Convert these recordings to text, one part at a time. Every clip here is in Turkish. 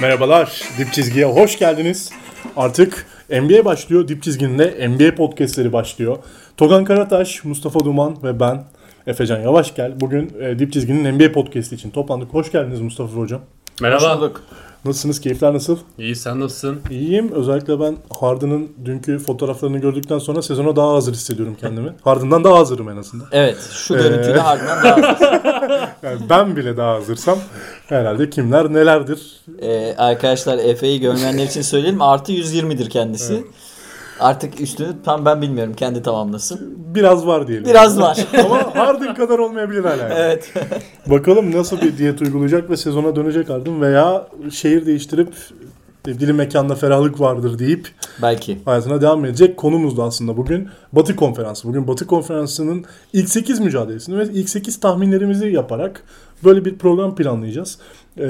Merhabalar, Dip Çizgi'ye hoş geldiniz. Artık NBA başlıyor, Dip Çizgi'nin de NBA podcastleri başlıyor. Togan Karataş, Mustafa Duman ve ben Efecan Yavaş gel. Bugün e, Dip Çizgi'nin NBA podcast'i için toplandık. Hoş geldiniz Mustafa Hocam. Merhaba. Nasılsınız? Keyifler nasıl? İyi sen nasılsın? İyiyim. Özellikle ben Harden'ın dünkü fotoğraflarını gördükten sonra sezona daha hazır hissediyorum kendimi. Harden'dan daha hazırım en azından. Evet şu Ee, görüntüyle harbiden daha Yani ben bile daha hazırsam herhalde kimler nelerdir. Ee, arkadaşlar Efe'yi görmeyenler için söyleyelim artı 120'dir kendisi. Artık üstünü tam ben bilmiyorum kendi tamamlasın. Biraz var diyelim. Biraz var. Ama Harden kadar olmayabilir hala. yani. evet. Bakalım nasıl bir diyet uygulayacak ve sezona dönecek Harden veya şehir değiştirip dili mekanda ferahlık vardır deyip Belki. hayatına devam edecek. Konumuz da aslında bugün Batı Konferansı. Bugün Batı Konferansı'nın ilk 8 mücadelesini ve ilk 8 tahminlerimizi yaparak böyle bir program planlayacağız. Ee,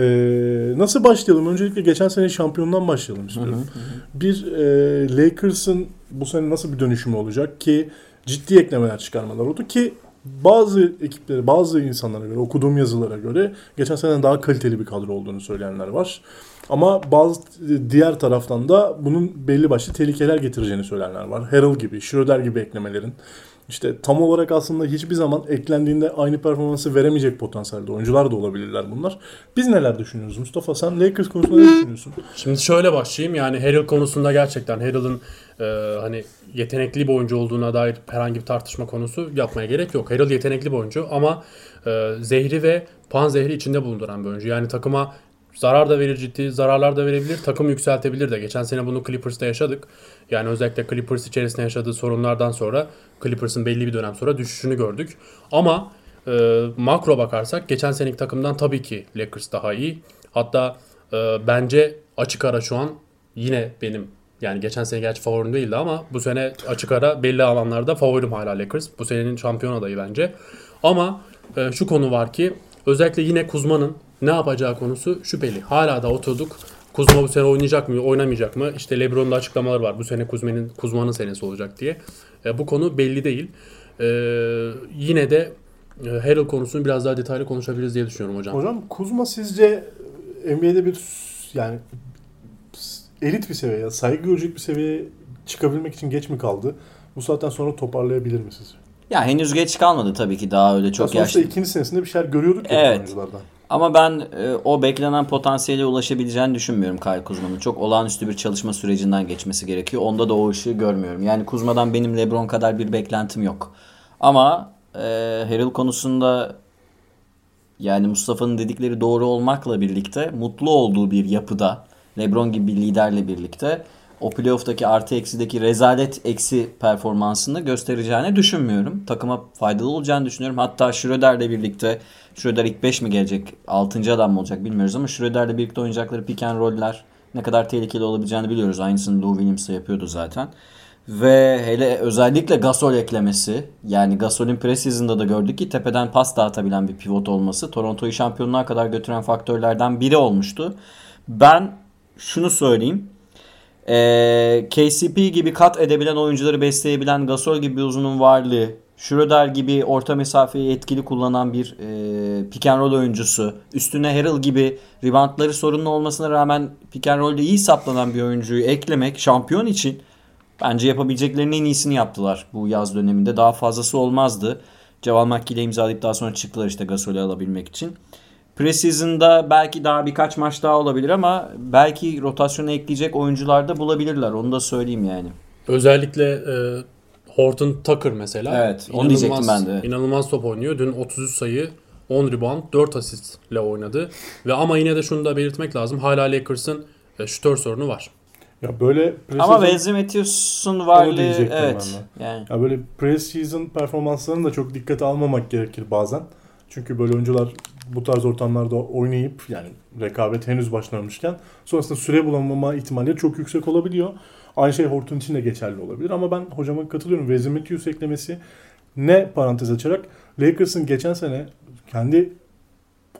nasıl başlayalım? Öncelikle geçen sene şampiyondan başlayalım istiyorum. Bir e, Lakers'ın bu sene nasıl bir dönüşümü olacak ki ciddi eklemeler çıkarmalar oldu ki bazı ekipleri, bazı insanlara göre, okuduğum yazılara göre geçen sene daha kaliteli bir kadro olduğunu söyleyenler var. Ama bazı diğer taraftan da bunun belli başlı tehlikeler getireceğini söyleyenler var. Harrell gibi, Schroeder gibi eklemelerin. İşte tam olarak aslında hiçbir zaman eklendiğinde aynı performansı veremeyecek potansiyelde oyuncular da olabilirler bunlar. Biz neler düşünüyoruz Mustafa? Sen Lakers konusunda ne düşünüyorsun? Şimdi şöyle başlayayım yani Harrell konusunda gerçekten Harrell'ın e, hani yetenekli bir oyuncu olduğuna dair herhangi bir tartışma konusu yapmaya gerek yok. Harrell yetenekli bir oyuncu ama e, zehri ve pan zehri içinde bulunduran bir oyuncu. Yani takıma zarar da verir ciddi, zararlar da verebilir, takım yükseltebilir de. Geçen sene bunu Clippers'ta yaşadık. Yani özellikle Clippers içerisinde yaşadığı sorunlardan sonra Clippers'ın belli bir dönem sonra düşüşünü gördük. Ama e, makro bakarsak geçen seneki takımdan tabii ki Lakers daha iyi. Hatta e, bence açık ara şu an yine benim yani geçen sene gerçi favorim değildi ama bu sene açık ara belli alanlarda favorim hala Lakers. Bu senenin şampiyon adayı bence. Ama e, şu konu var ki özellikle yine Kuzma'nın ne yapacağı konusu şüpheli. Hala da oturduk. Kuzma bu sene oynayacak mı, oynamayacak mı? İşte LeBron'da açıklamaları var. Bu sene Kuzma'nın Kuzma'nın senesi olacak diye. E, bu konu belli değil. E, yine de e, Harrell konusunu biraz daha detaylı konuşabiliriz diye düşünüyorum hocam. Hocam Kuzma sizce NBA'de bir yani elit bir seviyeye, saygı görecek bir seviyeye çıkabilmek için geç mi kaldı? Bu saatten sonra toparlayabilir mi sizce? Ya henüz geç kalmadı tabii ki daha öyle çok Sonuçta yaşlı. ikinci senesinde bir şeyler görüyorduk ya Evet. oyunculardan. Ama ben e, o beklenen potansiyele ulaşabileceğini düşünmüyorum Kyle Kuzma'nın. Çok olağanüstü bir çalışma sürecinden geçmesi gerekiyor. Onda da o ışığı görmüyorum. Yani Kuzma'dan benim LeBron kadar bir beklentim yok. Ama e, Harrell konusunda yani Mustafa'nın dedikleri doğru olmakla birlikte mutlu olduğu bir yapıda LeBron gibi bir liderle birlikte o playoff'taki artı eksideki rezalet eksi performansını göstereceğini düşünmüyorum. Takıma faydalı olacağını düşünüyorum. Hatta Schroeder'le birlikte Schroeder ilk 5 mi gelecek? 6. adam mı olacak bilmiyoruz ama Schroeder'le birlikte oynayacakları pick and roll'ler ne kadar tehlikeli olabileceğini biliyoruz. Aynısını Lou Williams da yapıyordu zaten. Ve hele özellikle Gasol eklemesi yani Gasol'ün preseason'da da gördük ki tepeden pas dağıtabilen bir pivot olması Toronto'yu şampiyonluğa kadar götüren faktörlerden biri olmuştu. Ben şunu söyleyeyim. Ee, KCP gibi kat edebilen oyuncuları besleyebilen Gasol gibi bir uzunun varlığı, Schroeder gibi orta mesafeyi etkili kullanan bir e, pick and roll oyuncusu, üstüne Harrell gibi reboundları sorunlu olmasına rağmen pick and roll'de iyi saplanan bir oyuncuyu eklemek şampiyon için bence yapabileceklerinin en iyisini yaptılar bu yaz döneminde. Daha fazlası olmazdı. Ceval McGee ile imzalayıp daha sonra çıktılar işte Gasol'ü alabilmek için. Preseason'da belki daha birkaç maç daha olabilir ama belki rotasyona ekleyecek oyuncular da bulabilirler. Onu da söyleyeyim yani. Özellikle e, Horton Tucker mesela. Evet, onu diyecektim ben de. İnanılmaz top oynuyor. Dün 33 sayı, 10 rebound, 4 asistle oynadı. Ve ama yine de şunu da belirtmek lazım. Hala Lakers'ın e, şutör sorunu var. Ya böyle Ama preseason- Wesley Matthews'un varlığı evet. Yani Ya böyle pre-season performanslarını da çok dikkate almamak gerekir bazen. Çünkü böyle oyuncular bu tarz ortamlarda oynayıp yani rekabet henüz başlamamışken sonrasında süre bulamama ihtimalleri çok yüksek olabiliyor. Aynı şey Horton için de geçerli olabilir ama ben hocama katılıyorum. Wesley Matthews eklemesi ne parantez açarak Lakers'ın geçen sene kendi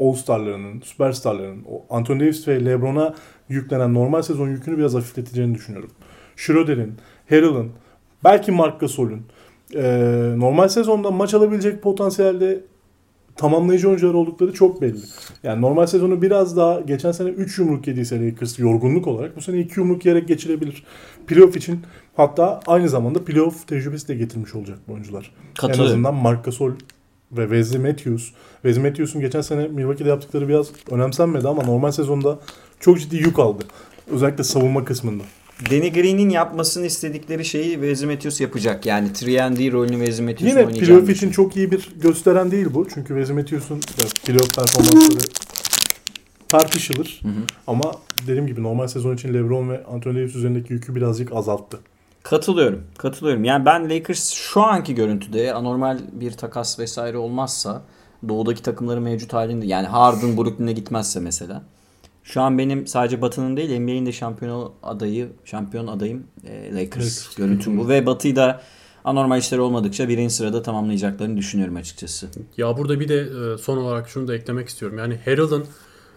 All-Star'larının, Süperstar'larının, Anthony Davis ve LeBron'a yüklenen normal sezon yükünü biraz hafifleteceğini düşünüyorum. Schroeder'in, Harrell'ın, belki Marc Gasol'ün e, normal sezonda maç alabilecek potansiyelde tamamlayıcı oyuncular oldukları çok belli. Yani normal sezonu biraz daha geçen sene 3 yumruk yediyse Lakers yorgunluk olarak bu sene 2 yumruk yiyerek geçirebilir. Playoff için hatta aynı zamanda playoff tecrübesi de getirmiş olacak bu oyuncular. En Katılıyorum. azından Marc Gasol ve Wesley Matthews. Wesley Matthews'un geçen sene Milwaukee'de yaptıkları biraz önemsenmedi ama normal sezonda çok ciddi yük aldı. Özellikle savunma kısmında. Danny Green'in yapmasını istedikleri şeyi Matthews yapacak. Yani 3D rolünü Wesley Matthews'un Yine oynayacağını playoff için çok iyi bir gösteren değil bu. Çünkü da playoff performansları tartışılır. Hı hı. Ama dediğim gibi normal sezon için LeBron ve Anthony Davis üzerindeki yükü birazcık azalttı. Katılıyorum. Katılıyorum. Yani ben Lakers şu anki görüntüde anormal bir takas vesaire olmazsa doğudaki takımları mevcut halinde yani Harden Brooklyn'e gitmezse mesela şu an benim sadece Batı'nın değil NBA'in de şampiyon adayı, şampiyon adayım e, Lakers. Lakers. Görüntüm bu ve Batı'yı da anormal işler olmadıkça birinci sırada tamamlayacaklarını düşünüyorum açıkçası. Ya burada bir de e, son olarak şunu da eklemek istiyorum. Yani Harold'ın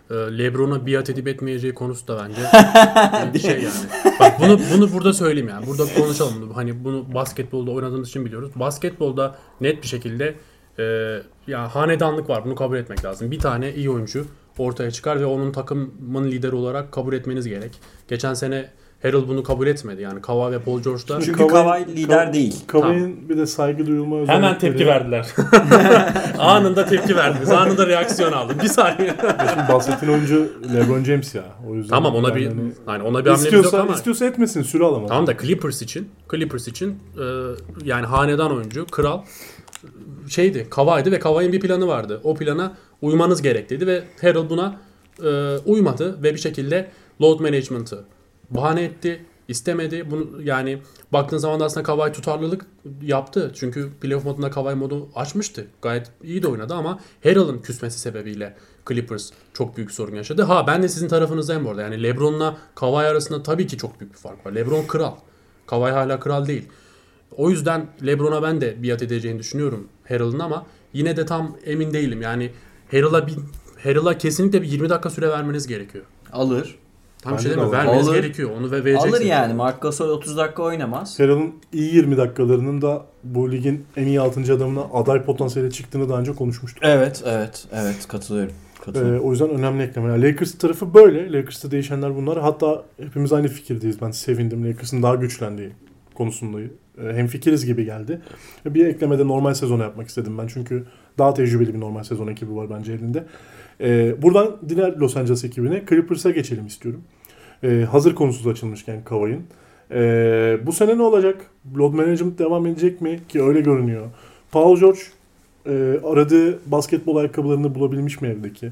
e, LeBron'a biat edip etmeyeceği konusu da bence bir şey yani. Bak bunu bunu burada söyleyeyim yani. Burada konuşalım. Hani bunu basketbolda oynadığımız için biliyoruz. Basketbolda net bir şekilde e, ya hanedanlık var. Bunu kabul etmek lazım. Bir tane iyi oyuncu ortaya çıkar ve onun takımın lideri olarak kabul etmeniz gerek. Geçen sene Harold bunu kabul etmedi. Yani Kawhi ve Paul George da Çünkü Kawhi lider değil. Kavay'ın bir de saygı duyulma Hemen özellikleri- tepki verdiler. Anında tepki verdiniz. Anında reaksiyon aldım. Bir saniye. Şimdi bahsettiğin oyuncu LeBron James ya. O yüzden tamam ona yani bir hani hani ona bir hamlemiz yok istiyorsa, ama. istiyorsa etmesin süre alamaz. Tamam da Clippers için Clippers için e, yani hanedan oyuncu, kral şeydi, Kawhi'di ve Kawhi'nin bir planı vardı. O plana uymanız gerek dedi ve Harold buna e, uymadı ve bir şekilde load management'ı bahane etti. istemedi. Bunu yani baktığın zaman da aslında Kawhi tutarlılık yaptı. Çünkü playoff modunda Kawhi modu açmıştı. Gayet iyi de oynadı ama Harrell'ın küsmesi sebebiyle Clippers çok büyük sorun yaşadı. Ha ben de sizin tarafınızdayım bu arada. Yani LeBron'la Kawhi arasında tabii ki çok büyük bir fark var. LeBron kral. Kawhi hala kral değil. O yüzden LeBron'a ben de biat edeceğini düşünüyorum Harrell'ın ama yine de tam emin değilim. Yani Harrell'a bir Harrell'a kesinlikle bir 20 dakika süre vermeniz gerekiyor. Alır. Tam Bence şey de değil mi? Vermeniz Alır. gerekiyor. Onu ve vereceksin. Alır yani. Marc Gasol 30 dakika oynamaz. Ferrell'ın iyi 20 dakikalarının da bu ligin en iyi 6. adamına aday potansiyeli çıktığını daha önce konuşmuştuk. Evet, evet, evet katılıyorum. Ee, Katılıyorum. o yüzden önemli eklemeler. Lakers tarafı böyle. Lakers'ta değişenler bunlar. Hatta hepimiz aynı fikirdeyiz. Ben sevindim. Lakers'ın daha güçlendiği konusunda hem fikiriz gibi geldi. Bir eklemede normal sezonu yapmak istedim ben. Çünkü daha tecrübeli bir normal sezon ekibi var bence elinde. Ee, buradan diğer Los Angeles ekibine Clippers'a geçelim istiyorum. Ee, hazır konusuz açılmışken Kavay'ın. Ee, bu sene ne olacak? Load management devam edecek mi? Ki öyle görünüyor. Paul George e, aradığı basketbol ayakkabılarını bulabilmiş mi evdeki?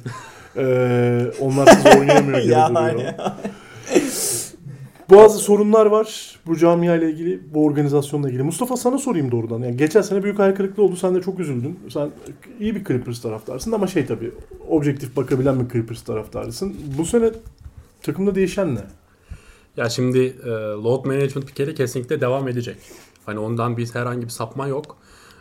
Ee, onlarsız oynayamıyor gibi duruyor. ya. Bazı sorunlar var bu camia ile ilgili, bu organizasyonla ilgili. Mustafa sana sorayım doğrudan. Yani geçen sene büyük hayal kırıklığı oldu. Sen de çok üzüldün. Sen iyi bir Clippers taraftarsın ama şey tabii objektif bakabilen bir Clippers taraftarısın. Bu sene takımda değişen ne? Ya şimdi e, load management bir kere kesinlikle devam edecek. Hani ondan biz herhangi bir sapma yok.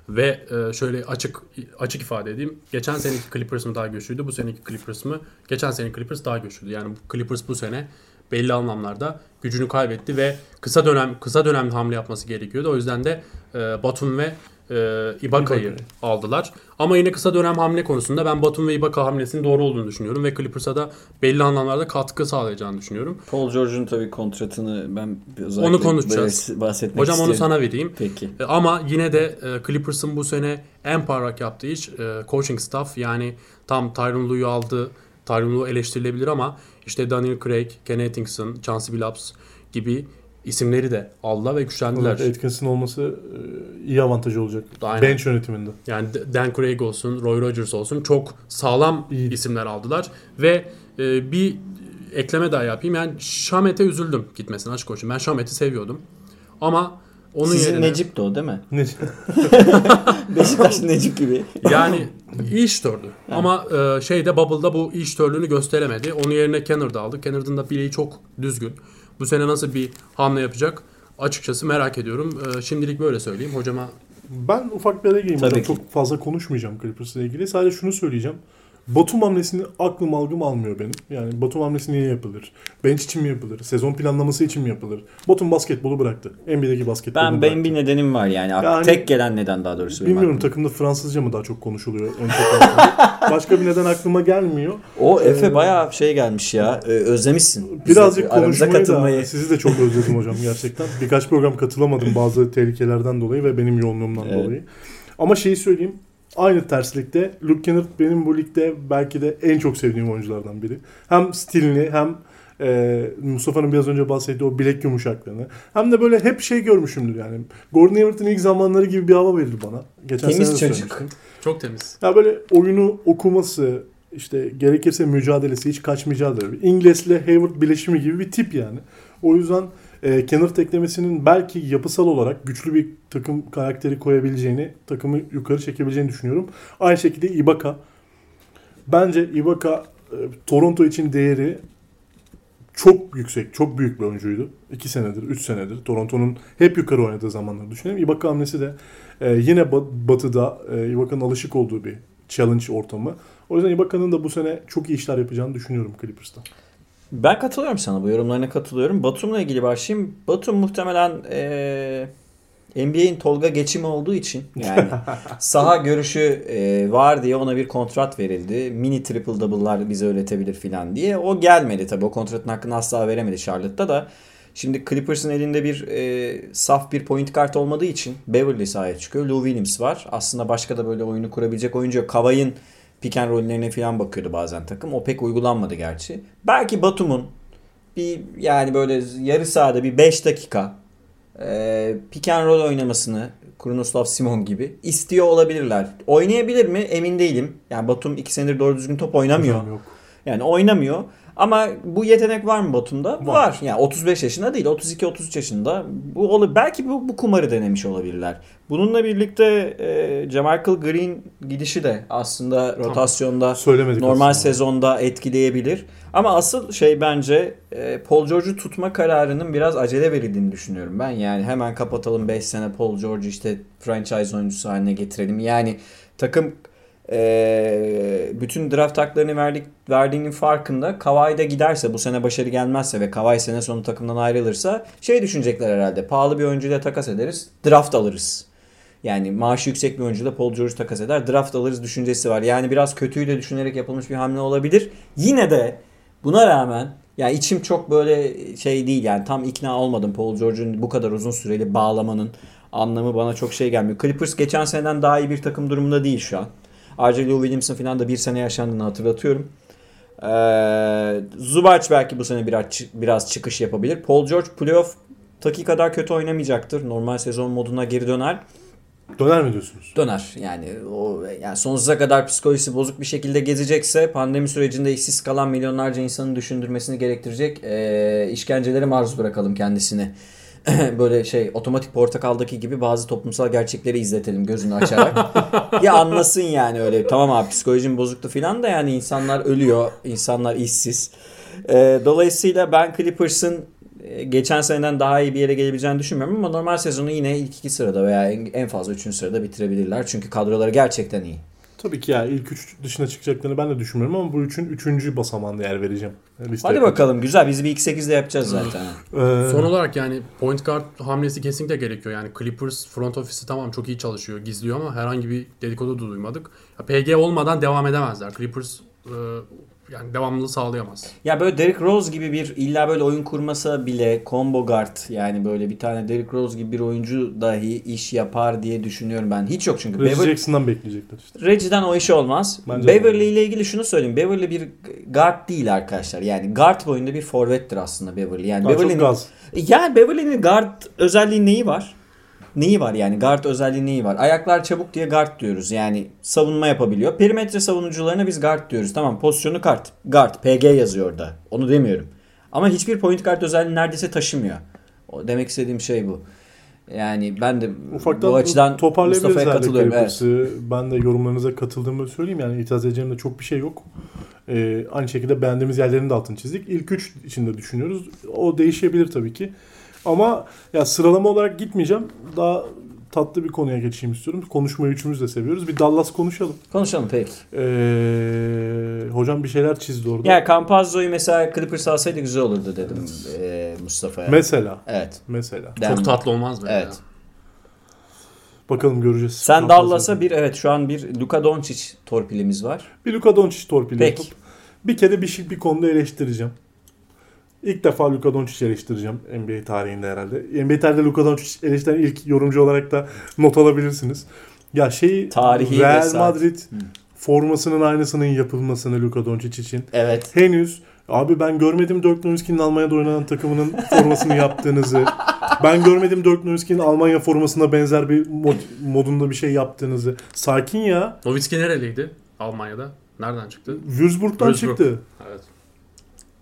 Ve e, şöyle açık açık ifade edeyim. Geçen seneki Clippers mı daha güçlüydü? Bu seneki Clippers mı? Geçen seneki Clippers daha güçlüydü. Yani Clippers bu sene belli anlamlarda gücünü kaybetti ve kısa dönem kısa dönemde hamle yapması gerekiyordu. O yüzden de e, Batum ve e, Ibaka'yı Ibaka'yı. aldılar. Ama yine kısa dönem hamle konusunda ben Batum ve Ibaka hamlesinin doğru olduğunu düşünüyorum ve Clippers'a da belli anlamlarda katkı sağlayacağını düşünüyorum. Paul George'un tabii kontratını ben özellikle Onu konuşacağız. bahsetmek Hocam onu isterim. sana vereyim. Peki. E, Ama yine de e, Clippers'ın bu sene en parlak yaptığı iş e, coaching staff. Yani tam Tyronn Lue'yu aldı. Tyronn Lue eleştirilebilir ama işte Daniel Craig, Ken Atkinson, Chauncey Billups gibi isimleri de aldılar ve güçlendiler. Evet, Atkins'in olması e, iyi avantajı olacak. Aynen. Bench yönetiminde. Yani Dan Craig olsun, Roy Rogers olsun çok sağlam İyi. isimler aldılar ve e, bir ekleme daha yapayım. Yani Şamet'e üzüldüm gitmesine açık konuşayım. Ben Şamet'i seviyordum. Ama onun Sizin yerine Necip de o değil mi? Ne? Beşiktaş Necip gibi. Yani iyi iştördü. Ama e, şeyde Bubble'da bu iyi iştörlüğünü gösteremedi. Onun yerine Kennard'ı aldı. Kennard'ın da bileği çok düzgün. Bu sene nasıl bir hamle yapacak? Açıkçası merak ediyorum. E, şimdilik böyle söyleyeyim. Hocama Ben ufak bir araya gireyim. Çok fazla konuşmayacağım Clippers'la ilgili. Sadece şunu söyleyeceğim. Batum hamlesini aklım algım almıyor benim. Yani Batum hamlesi niye yapılır? Bench için mi yapılır? Sezon planlaması için mi yapılır? Batum basketbolu bıraktı. NBA'deki basketbolu Ben bıraktı. benim bir nedenim var yani. Yani- Tek gelen neden daha doğrusu. Bilmiyorum takımda Fransızca mı daha çok konuşuluyor? Başka bir neden aklıma gelmiyor. O Efe Ee, bayağı şey gelmiş ya. Ee, özlemişsin. Birazcık konuşmayı katılmayı. da sizi de çok özledim hocam gerçekten. Birkaç program katılamadım bazı tehlikelerden dolayı ve benim yoğunluğumdan Evet. dolayı. Ama şeyi söyleyeyim. Aynı terslikte Luke Kennard benim bu ligde belki de en çok sevdiğim oyunculardan biri. Hem stilini hem e, Mustafa'nın biraz önce bahsettiği o bilek yumuşaklığını. Hem de böyle hep şey görmüşümdür yani. Gordon Hayward'ın ilk zamanları gibi bir hava verir bana. Geçen Temiz sene çocuk. söylemiştim. Çok temiz. Ya böyle oyunu okuması, işte gerekirse mücadelesi hiç kaçmayacağı bir İngiliz'le Hayward bileşimi gibi bir tip yani. O yüzden e, Kennard eklemesinin belki yapısal olarak güçlü bir takım karakteri koyabileceğini, takımı yukarı çekebileceğini düşünüyorum. Aynı şekilde Ibaka. Bence Ibaka e, Toronto için değeri çok yüksek, çok büyük bir oyuncuydu. 2 senedir, 3 senedir. Toronto'nun hep yukarı oynadığı zamanları düşünelim. Ibaka hamlesi de e, yine ba- batıda e, Ibaka'nın alışık olduğu bir challenge ortamı. O yüzden Ibaka'nın da bu sene çok iyi işler yapacağını düşünüyorum Clippers'ta. Ben katılıyorum sana bu yorumlarına katılıyorum. Batum'la ilgili başlayayım. Batum muhtemelen eee NBA'in Tolga geçimi olduğu için yani saha görüşü eee, var diye ona bir kontrat verildi. Mini triple double'lar bize öğretebilir filan diye. O gelmedi tabii. O kontratın hakkını asla veremedi Charlotte'da da. Şimdi Clippers'ın elinde bir eee, saf bir point kart olmadığı için Beverly sahaya çıkıyor. Lou Williams var. Aslında başka da böyle oyunu kurabilecek oyuncu yok. Kavay'ın pick and roll'lerine falan bakıyordu bazen takım. O pek uygulanmadı gerçi. Belki Batum'un bir yani böyle yarı sahada bir 5 dakika e, pick and roll oynamasını Krunoslav Simon gibi istiyor olabilirler. Oynayabilir mi? Emin değilim. Yani Batum 2 senedir doğru düzgün top oynamıyor. Yok. Yani oynamıyor. Ama bu yetenek var mı Batum'da? Var. Var. Yani 35 yaşında değil, 32-33 yaşında. Bu ol belki bu, bu kumarı denemiş olabilirler. Bununla birlikte e, Jamarcus Green gidişi de aslında rotasyonda Söylemedik normal aslında. sezonda etkileyebilir. Ama asıl şey bence e, Paul George'u tutma kararının biraz acele verildiğini düşünüyorum ben. Yani hemen kapatalım 5 sene Paul George'u işte franchise oyuncusu haline getirelim. Yani takım e, bütün draft haklarını verdik, verdiğinin farkında. Kawhi da giderse bu sene başarı gelmezse ve Kawhi sene sonu takımdan ayrılırsa şey düşünecekler herhalde. Pahalı bir oyuncuyla takas ederiz. Draft alırız. Yani maaşı yüksek bir oyuncuyla Paul George takas eder. Draft alırız düşüncesi var. Yani biraz kötüyle düşünerek yapılmış bir hamle olabilir. Yine de buna rağmen yani içim çok böyle şey değil yani tam ikna olmadım Paul George'un bu kadar uzun süreli bağlamanın anlamı bana çok şey gelmiyor. Clippers geçen seneden daha iyi bir takım durumunda değil şu an. Ayrıca Lou Williams'ın falan da bir sene yaşandığını hatırlatıyorum. Ee, Zubac belki bu sene biraz, biraz çıkış yapabilir. Paul George playoff taki kadar kötü oynamayacaktır. Normal sezon moduna geri döner. Döner mi diyorsunuz? Döner. Yani o yani sonsuza kadar psikolojisi bozuk bir şekilde gezecekse pandemi sürecinde işsiz kalan milyonlarca insanın düşündürmesini gerektirecek e, işkencelere maruz bırakalım kendisini. Böyle şey otomatik portakaldaki gibi bazı toplumsal gerçekleri izletelim gözünü açarak. ya anlasın yani öyle tamam abi psikolojim bozuktu filan da yani insanlar ölüyor, insanlar işsiz. E, dolayısıyla ben Clippers'ın e, geçen seneden daha iyi bir yere gelebileceğini düşünmüyorum ama normal sezonu yine ilk iki sırada veya en fazla üçüncü sırada bitirebilirler. Çünkü kadroları gerçekten iyi. Tabii ki ya ilk üç dışına çıkacaklarını ben de düşünmüyorum ama bu üçün üçüncü basamağında yer vereceğim. Liste Hadi yapacağım. bakalım güzel biz bir ilk sekizde yapacağız zaten. Ee, Son olarak yani point guard hamlesi kesinlikle gerekiyor. Yani Clippers front ofisi tamam çok iyi çalışıyor, gizliyor ama herhangi bir dedikodu da duymadık. Ya PG olmadan devam edemezler. Clippers e, yani devamlılığı sağlayamaz. ya böyle Derrick Rose gibi bir illa böyle oyun kurmasa bile combo guard yani böyle bir tane Derrick Rose gibi bir oyuncu dahi iş yapar diye düşünüyorum ben. Hiç yok çünkü. Reggie Bever- Jackson'dan bekleyecekler işte. Reggie'den o iş olmaz. Bence Beverly ile ilgili şunu söyleyeyim. Beverly bir guard değil arkadaşlar. Yani guard boyunda bir forvettir aslında Beverly. Yani Beverly'nin. Yani Beverly'nin guard özelliği neyi var? Neyi var yani? Guard özelliği neyi var? Ayaklar çabuk diye guard diyoruz. Yani savunma yapabiliyor. Perimetre savunucularına biz guard diyoruz. Tamam pozisyonu guard. Guard. PG yazıyor orada. Onu demiyorum. Ama hiçbir point guard özelliğini neredeyse taşımıyor. O demek istediğim şey bu. Yani ben de Ufaktan bu açıdan Mustafa'ya katılıyorum. Evet. Ben de yorumlarınıza katıldığımı söyleyeyim. Yani itiraz edeceğim de çok bir şey yok. Ee, aynı şekilde beğendiğimiz yerlerini de altını çizdik. İlk üç içinde düşünüyoruz. O değişebilir tabii ki. Ama ya sıralama olarak gitmeyeceğim. Daha tatlı bir konuya geçeyim istiyorum. Konuşmayı üçümüz de seviyoruz. Bir Dallas konuşalım. Konuşalım peki. Ee, hocam bir şeyler çizdi orada. Ya Campazzo'yu mesela Clippers alsaydı güzel olurdu dedim e, Mustafa'ya. Mesela. evet. Mesela. Ben- Çok tatlı olmaz mı? Evet. ya? Bakalım göreceğiz. Sen. Dallas'a bir evet şu an bir Luka Doncic torpilimiz var. Bir Luka Doncic torpili Peki. yapıp bir kere bir şey bir konuda eleştireceğim. İlk defa Luka Doncic eleştireceğim NBA tarihinde herhalde. NBA tarihinde Luka Doncic eleştiren ilk yorumcu olarak da not alabilirsiniz. Ya şey Tarihi Real vesaire. Madrid formasının aynısının yapılmasını Luka Doncic için Evet. henüz abi ben görmedim Dirk Nowitzki'nin Almanya'da oynanan takımının formasını yaptığınızı. Ben görmedim Dirk Nowitzki'nin Almanya formasına benzer bir mod, modunda bir şey yaptığınızı. Sakin ya. Nowitzki nereliydi? Almanya'da. Nereden çıktı? Würzburg'dan Würzburg. çıktı. Evet.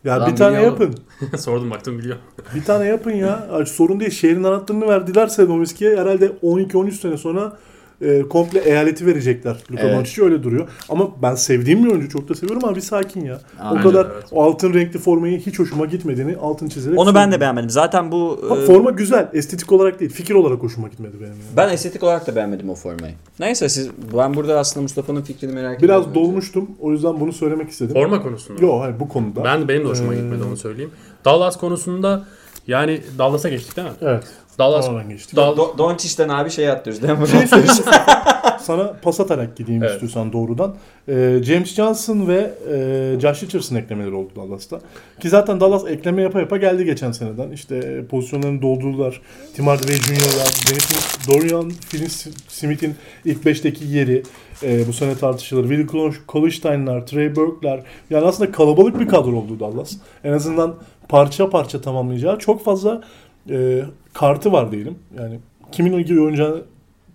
Ya Adam bir tane biliyor yapın. Sordum baktım biliyor. Bir tane yapın ya. Sorun değil. Şehrin anahtarını verdilerse Nowitzki'ye herhalde 12-13 sene sonra e, komple eyaleti verecekler. Luka Evet. Doncic öyle duruyor. Ama ben sevdiğim bir oyuncu. Çok da seviyorum ama bir sakin ya. Aynen, o kadar evet. o altın renkli formayı hiç hoşuma gitmediğini altın çizerek Onu ben de beğenmedim. Zaten bu Ha, e, forma güzel. Estetik olarak değil. Fikir olarak hoşuma gitmedi benim. yani. ben estetik olarak da beğenmedim o formayı. Neyse siz ben burada aslında Mustafa'nın fikrini merak Biraz ediyorum. dolmuştum. O yüzden bunu söylemek istedim. Forma konusunda. Yok hayır bu konuda. Ben benim de hoşuma Ee, gitmedi onu söyleyeyim. Dallas konusunda yani Dallas'a geçtik değil mi? Evet. Dallas Tamamen geçtik. Dal- Do- Doncic'ten abi şey atlıyoruz değil mi? Şey. Sana pas atarak gideyim Evet. istiyorsan doğrudan. Ee, James Johnson ve e, Josh Richardson eklemeleri oldu Dallas'ta. Ki zaten Dallas ekleme yapa yapa geldi geçen seneden. İşte e, pozisyonlarını doldurdular. Tim Hardaway Jr.'lar, Dennis Dorian Finney-Smith'in ilk 5'teki yeri e, bu sene tartışılır. Will Kolstein'lar, Trey Burke'lar. Yani aslında kalabalık bir kadro oldu Dallas. En azından parça parça tamamlayacağı çok fazla e, kartı var diyelim. Yani kimin gibi oynayacağını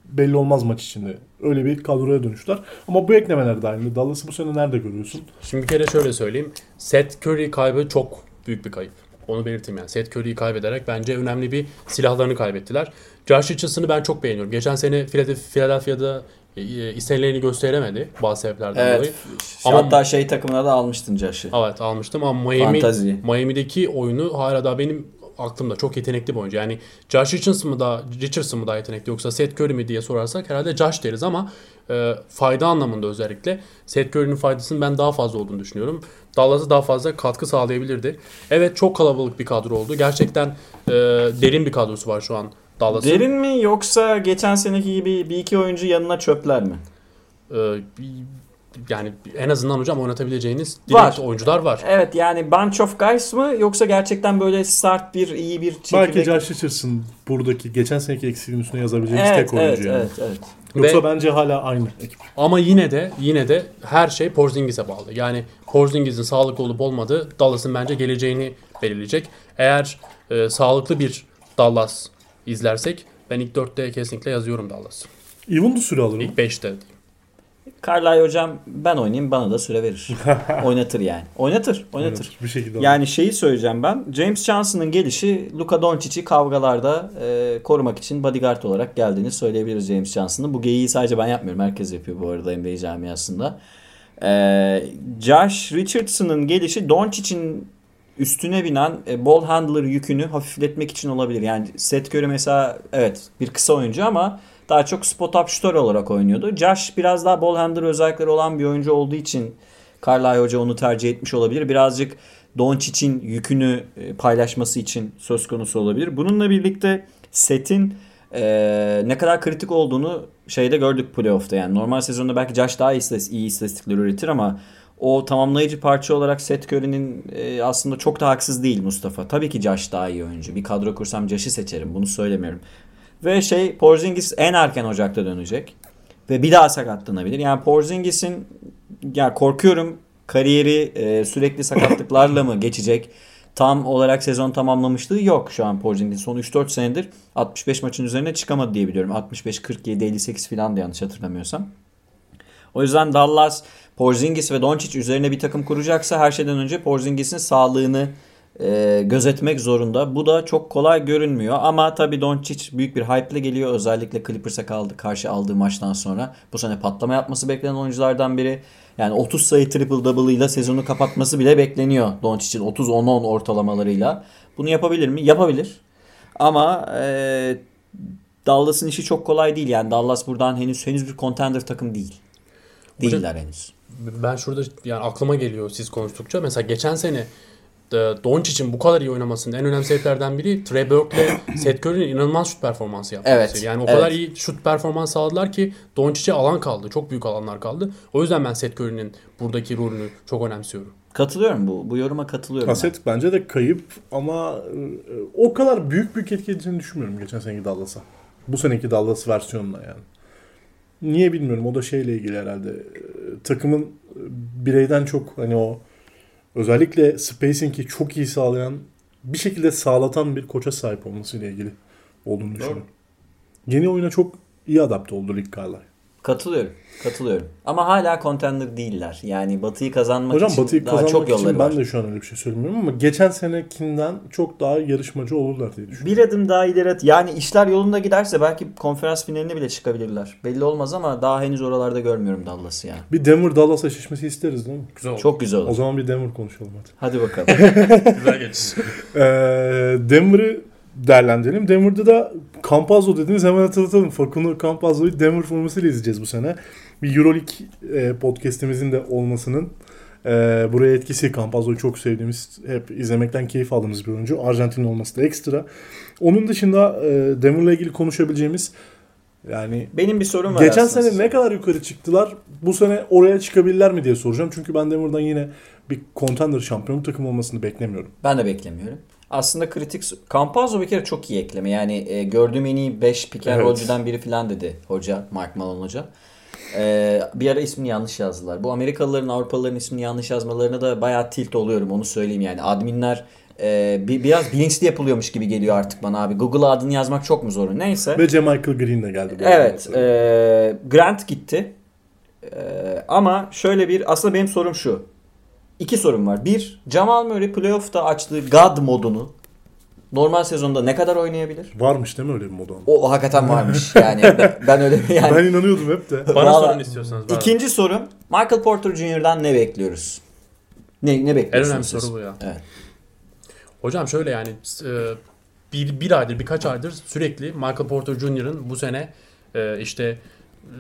belli olmaz maç içinde. Öyle bir kadroya dönüştüler. Ama bu eklemeler dahilinde Dallas'ı bu sene nerede görüyorsun? Şimdi bir kere şöyle söyleyeyim. Seth Curry kaybı çok büyük bir kayıp. Onu belirteyim yani. Seth Curry'yi kaybederek bence önemli bir silahlarını kaybettiler. Josh Richardson'ı ben çok beğeniyorum. Geçen sene Philadelphia- Philadelphia'da istenilerini gösteremedi bazı sebeplerden dolayı. evet. Ama- Hatta şey takımına da almıştın Josh'ı. Evet almıştım ama Miami, Fantazi. Miami'deki oyunu hala daha benim aklımda. Çok yetenekli bir oyuncu. Yani Josh Richardson mı daha, Richardson mı daha yetenekli yoksa Seth Curry mi diye sorarsak herhalde Josh deriz ama e, fayda anlamında özellikle Seth Curry'nin faydasının ben daha fazla olduğunu düşünüyorum. Dallas'a daha fazla katkı sağlayabilirdi. Evet çok kalabalık bir kadro oldu. Gerçekten e, derin bir kadrosu var şu an Dallas'ın. Derin mi yoksa geçen seneki gibi bir iki oyuncu yanına çöpler mi? E, yani en azından hocam oynatabileceğiniz Var. direkt oyuncular var. Evet yani bunch of guys mı yoksa gerçekten böyle start bir iyi bir çekirdek? Belki Josh Richardson buradaki geçen seneki eksiğin üstüne yazabileceğimiz evet, tek oyuncu evet, yani. evet, evet. Yoksa Ve- bence hala aynı ekip. Ama yine de yine de her şey Porzingis'e bağlı. Yani Porzingis'in sağlıklı olup olmadığı Dallas'ın bence geleceğini belirleyecek. Eğer e, sağlıklı bir Dallas izlersek ben ilk 4'te kesinlikle yazıyorum Dallas. Even de süre alır mı? İlk 5'te. Carlisle hocam ben oynayayım bana da süre verir. oynatır yani. Oynatır, oynatır. Bir şekilde. Yani şeyi söyleyeceğim ben. James Johnson'ın gelişi Luka Doncic'i kavgalarda e, korumak için bodyguard olarak geldiğini söyleyebiliriz James Johnson'ın. Bu geyiği sadece ben yapmıyorum. Herkes yapıyor bu arada NBA camiasında. E, Josh Richardson'ın gelişi Doncic'in üstüne binen e, ball handler yükünü hafifletmek için olabilir. Yani Seth Curry mesela evet bir kısa oyuncu ama daha çok spot up shooter olarak oynuyordu. Josh biraz daha ball handler özellikleri olan bir oyuncu olduğu için Carlisle Hoca onu tercih etmiş olabilir. Birazcık Doncic'in yükünü e, paylaşması için söz konusu olabilir. Bununla birlikte setin e, ne kadar kritik olduğunu şeyde gördük playoff'ta. Yani normal sezonda belki Josh daha iyi, iyi istatistikler üretir ama o tamamlayıcı parça olarak Seth Curry'nin e, aslında çok da haksız değil Mustafa. Tabii ki Josh daha iyi oyuncu. Bir kadro kursam Josh'ı seçerim. Bunu söylemiyorum. Ve şey Porzingis en erken Ocak'ta dönecek. Ve bir daha sakatlanabilir. Yani Porzingis'in ya korkuyorum kariyeri e, sürekli sakatlıklarla mı geçecek? Tam olarak sezon tamamlamışlığı yok şu an Porzingis. Son 3-4 senedir 65 maçın üzerine çıkamadı diye biliyorum. 65, 47, 58 falan da yanlış hatırlamıyorsam. O yüzden Dallas Porzingis ve Doncic üzerine bir takım kuracaksa her şeyden önce Porzingis'in sağlığını e, gözetmek zorunda. Bu da çok kolay görünmüyor ama tabii Doncic büyük bir hype ile geliyor. Özellikle Clippers'a kaldı karşı aldığı maçtan sonra. Bu sene patlama yapması beklenen oyunculardan biri. Yani 30 sayı triple double ile sezonu kapatması bile bekleniyor Doncic'in 30-10-10 ortalamalarıyla. Bunu yapabilir mi? Yapabilir. Ama e, Dallas'ın işi çok kolay değil. Yani Dallas buradan henüz henüz bir contender takım değil. Değiller henüz. Ben şurada yani aklıma geliyor siz konuştukça. Mesela geçen sene e, Doncic'in bu kadar iyi oynamasının en önemli sebeplerden biri Trey Burke'le Seth Curry'nin inanılmaz şut performansı yapması. Evet, Yani o evet. kadar iyi şut performans sağladılar ki Doncic'e alan kaldı. Çok büyük alanlar kaldı. O yüzden ben Seth Curry'nin buradaki rolünü çok önemsiyorum. Katılıyorum bu. Bu yoruma katılıyorum. ben. Haset bence de kayıp ama e, o kadar büyük büyük etki edeceğini düşünmüyorum geçen seneki Dallas'a. Bu seneki Dallas versiyonuna yani. Niye bilmiyorum. O da şeyle ilgili herhalde. E, Takımın bireyden çok hani o özellikle spacing'i çok iyi sağlayan bir şekilde sağlatan bir koça sahip olmasıyla ilgili olduğunu düşünüyorum. Yeni oyuna çok iyi adapte oldu Rick Carlisle. Katılıyorum. Katılıyorum. Ama hala contender değiller. Yani Batı'yı kazanmak Hocam için Batı'yı daha kazanmak çok yolları için var. ben de şu an öyle bir şey söylemiyorum ama geçen senekinden çok daha yarışmacı olurlar diye düşünüyorum. Bir adım daha ileri at. Yani işler yolunda giderse belki konferans finaline bile çıkabilirler. Belli olmaz ama daha henüz oralarda görmüyorum Dallas'ı yani. Bir Denver Dallas eşleşmesi isteriz değil mi? Güzel oldu. Çok güzel O olur. zaman bir Denver konuşalım hadi. Hadi bakalım. güzel geçti. Ee, Denver'ı değerlendirelim. Denver'da da Campazzo dediniz hemen hatırlatalım. Facundo Campazzo'yu Denver formasıyla izleyeceğiz bu sene. Bir Euroleague e, podcastimizin de olmasının e, buraya etkisi. Campazzo'yu çok sevdiğimiz, hep izlemekten keyif aldığımız bir oyuncu. Arjantinli olması da ekstra. Onun dışında e, Denver'la ilgili konuşabileceğimiz yani Benim bir sorum var Geçen aslında sene ne kadar yukarı çıktılar? Bu sene oraya çıkabilirler mi diye soracağım. Çünkü ben Denver'dan yine bir contender şampiyon takım olmasını beklemiyorum. Ben de beklemiyorum. Aslında kritik... Campazzo bir kere çok iyi ekleme. Yani e, gördüğüm en iyi 5 pick and Evet. roll'cudan biri falan dedi hoca. Mark Malone hoca. E, bir ara ismini yanlış yazdılar. Bu Amerikalıların Avrupalıların ismini yanlış yazmalarına da bayağı tilt oluyorum onu söyleyeyim yani. Adminler e, bir, biraz bilinçli yapılıyormuş gibi geliyor artık bana abi. Google'a adını yazmak çok mu zor? Neyse. Ve Michael Green de geldi. bu Evet. e, Grant gitti. E, ama şöyle bir aslında benim sorum şu. İki sorum var. Bir, Jamal Murray playoff'ta açtığı God modunu normal sezonda ne kadar oynayabilir? Varmış değil mi öyle bir moda? O hakikaten varmış. Yani ben- öyle yani. Ben inanıyordum hep de. Bana Vallahi- sorun istiyorsanız. bana. İkinci sorum Michael Porter Jr.'dan ne bekliyoruz? Ne ne En bekliyorsunuz? önemli siz? soru bu ya. Evet. Hocam şöyle yani e, bir, bir aydır birkaç aydır sürekli Michael Porter Jr.'ın bu sene e, işte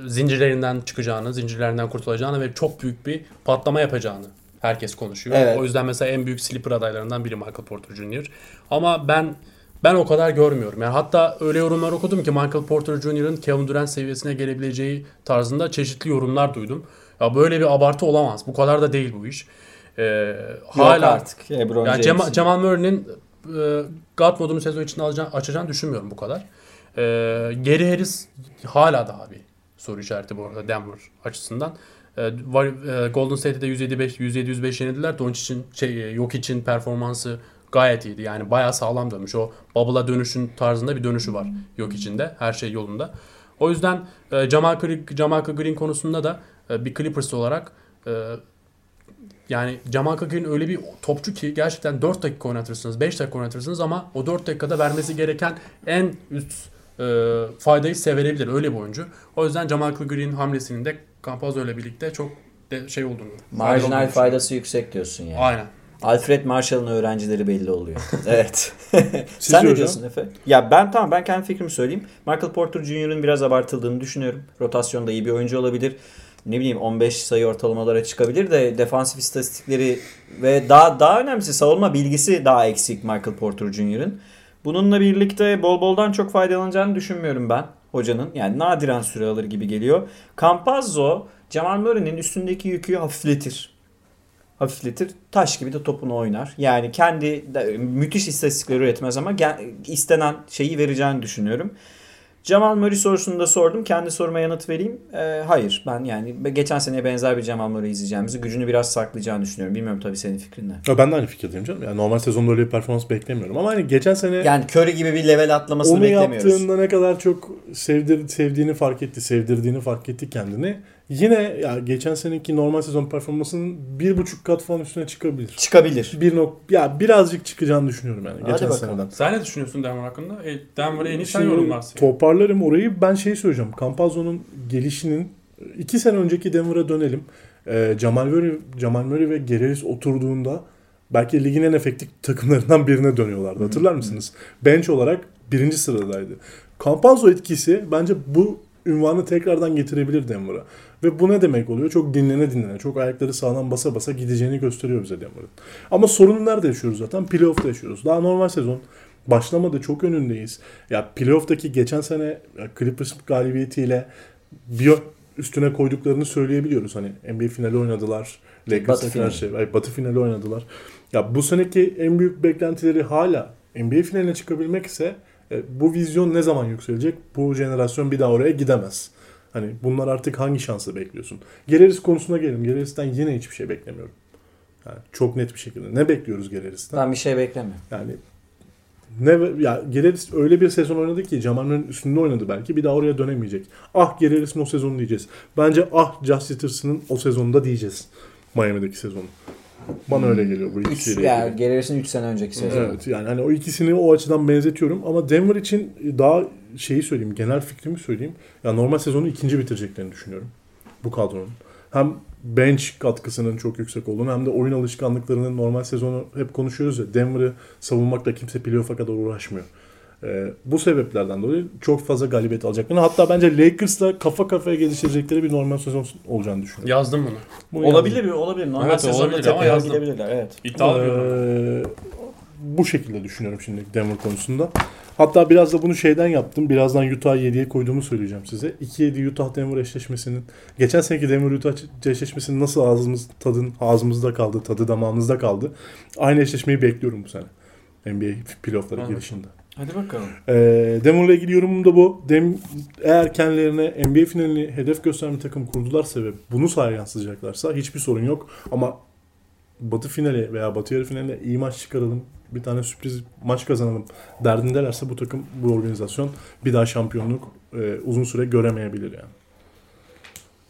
zincirlerinden çıkacağını, zincirlerinden kurtulacağını ve çok büyük bir patlama yapacağını herkes konuşuyor. Evet. O yüzden mesela en büyük sleeper adaylarından biri Michael Porter Jr. Ama ben ben o kadar görmüyorum. Yani hatta öyle yorumlar okudum ki Michael Porter Jr.'ın Kevin Durant seviyesine gelebileceği tarzında çeşitli yorumlar duydum. Ya böyle bir abartı olamaz. Bu kadar da değil bu iş. E, Yok hala artık. LeBron yani. Cemal, Cemal Murray'nin e, God modunu sezon içinde alacağını, açacağını düşünmüyorum bu kadar. E, Gary Harris hala daha bir soru işareti bu arada Denver açısından. E, var, e, Golden State'de 175 105 yenildiler. Doncic'in şey e, yok için performansı gayet iyiydi. Yani bayağı sağlam dönmüş. O bubble'a dönüşün tarzında bir dönüşü var yok içinde. Her şey yolunda. O yüzden e, Jamal, Green, Jamal Green konusunda da e, bir Clippers olarak e, yani Jamal Green öyle bir topçu ki gerçekten 4 dakika oynatırsınız, 5 dakika oynatırsınız ama o 4 dakikada vermesi gereken en üst e, faydayı size verebilir. Öyle bir oyuncu. O yüzden Jamal Green hamlesinin de Campazzo ile birlikte çok de şey olduğunu. Marjinal olduğunu faydası yüksek diyorsun yani. Aynen. Alfred Marshall'ın öğrencileri belli oluyor. evet. Sen ne diyorsun Efe? Ya ben tamam ben kendi fikrimi söyleyeyim. Michael Porter Jr.'ın biraz abartıldığını düşünüyorum. Rotasyonda iyi bir oyuncu olabilir. Ne bileyim 15 sayı ortalamalara çıkabilir de defansif istatistikleri ve daha daha önemlisi savunma bilgisi daha eksik Michael Porter Jr.'ın. Bununla birlikte bol boldan çok faydalanacağını düşünmüyorum ben hocanın. Yani nadiren süre alır gibi geliyor. Campazzo Jamal Murray'nin üstündeki yükü hafifletir hafifletir. Taş gibi de topunu oynar. Yani kendi müthiş istatistikleri üretmez ama istenen şeyi vereceğini düşünüyorum. Jamal Murray sorusunu da sordum. Kendi soruma yanıt vereyim. Ee, hayır. Ben yani geçen seneye benzer bir Jamal Murray izleyeceğimizi gücünü biraz saklayacağını düşünüyorum. Bilmiyorum tabii senin fikrin ne? Ya ben de aynı fikirdeyim canım. Yani normal sezonda öyle bir performans beklemiyorum. Ama hani geçen sene Yani Curry gibi bir level atlamasını onu beklemiyoruz. yaptığında ne kadar çok sevdir, sevdiğini fark etti, sevdirdiğini fark etti kendini. Yine ya geçen seneki normal sezon performansının bir buçuk kat falan üstüne çıkabilir. Çıkabilir. Bir nok ya birazcık çıkacağını düşünüyorum yani Hadi geçen bakalım. seneden. Sen ne düşünüyorsun Denver hakkında? E, Denver'ı en iyi sen yorumlarsın. Toparlarım orayı. Ben şey söyleyeceğim. Campazzo'nun gelişinin iki sene önceki Denver'a dönelim. Ee, Jamal Murray, Jamal Murray ve Gereris oturduğunda belki ligin en efektif takımlarından birine dönüyorlardı. Hatırlar mısınız? Bench olarak birinci sıradaydı. Campanzo etkisi bence bu ünvanı tekrardan getirebilir Denver'a. Ve bu ne demek oluyor? Çok dinlene dinlene, çok ayakları sağlam basa basa gideceğini gösteriyor bize Denver'ın. Ama sorunu nerede yaşıyoruz zaten? Playoff'ta yaşıyoruz. Daha normal sezon başlamadı. Çok önündeyiz. Ya playoff'taki geçen sene Clippers galibiyetiyle bir üstüne koyduklarını söyleyebiliyoruz. Hani NBA finali oynadılar. Lakers'a karşı ay, Batı finali oynadılar. Ya bu seneki en büyük beklentileri hala NBA finaline çıkabilmek ise e, bu vizyon ne zaman yükselecek? Bu jenerasyon bir daha oraya gidemez. Hani bunlar artık hangi şansı bekliyorsun? Geleris konusuna gelelim. Geleris'ten yine hiçbir şey beklemiyorum. Yani çok net bir şekilde. Ne bekliyoruz Geleris'ten? Ben bir şey beklemiyorum. Yani ne ya Geleris öyle bir sezon oynadı ki Jamal'ın üstünde oynadı belki. Bir daha oraya dönemeyecek. Ah Geleris'in o sezonu diyeceğiz. Bence ah Sitters'ın o sezonunda diyeceğiz. Miami'deki sezonu. Bana öyle geliyor bu Üç, ikisiyle yani ilgili. Geleris'in 3 sene önceki sezonu. Evet yani hani o ikisini o açıdan benzetiyorum ama Denver için daha şeyi söyleyeyim genel fikrimi söyleyeyim. Ya normal sezonu ikinci bitireceklerini düşünüyorum bu kadronun. Hem bench katkısının çok yüksek olduğunu hem de oyun alışkanlıklarının normal sezonu hep konuşuyoruz ya Denver'ı savunmakla kimse playoff'a kadar uğraşmıyor. Ee, bu sebeplerden dolayı çok fazla galibiyet alacaklarını hatta bence Lakers'la kafa kafaya geliştirecekleri bir normal sezon olacağını düşünüyorum. Yazdım bunu. Bunu Olabilir, olabilir. Normal Evet, sezonda yazdım. gidebilirler. Evet. İddialı. Ee, bu şekilde düşünüyorum şimdi Denver konusunda. Hatta biraz da bunu şeyden yaptım. Birazdan Utah'ı 7'ye koyduğumu söyleyeceğim size. 2-7 Utah Denver eşleşmesinin geçen seneki Denver Utah eşleşmesinin nasıl ağzımız tadın ağzımızda kaldı, tadı damağımızda kaldı. Aynı eşleşmeyi bekliyorum bu sene. NBA playoff'lara Evet. girişinde. Hadi bakalım. Ee, Denver'la ilgili yorumum da bu. Dem eğer kendilerine NBA finalini hedef gösteren bir takım kurdularsa ve bunu sahaya yansıtacaklarsa hiçbir sorun yok. Ama Batı finali veya Batı yarı finaline iyi maç çıkaralım, bir tane sürpriz maç kazanalım derdindelerse bu takım, bu organizasyon bir daha şampiyonluk e, uzun süre göremeyebilir yani.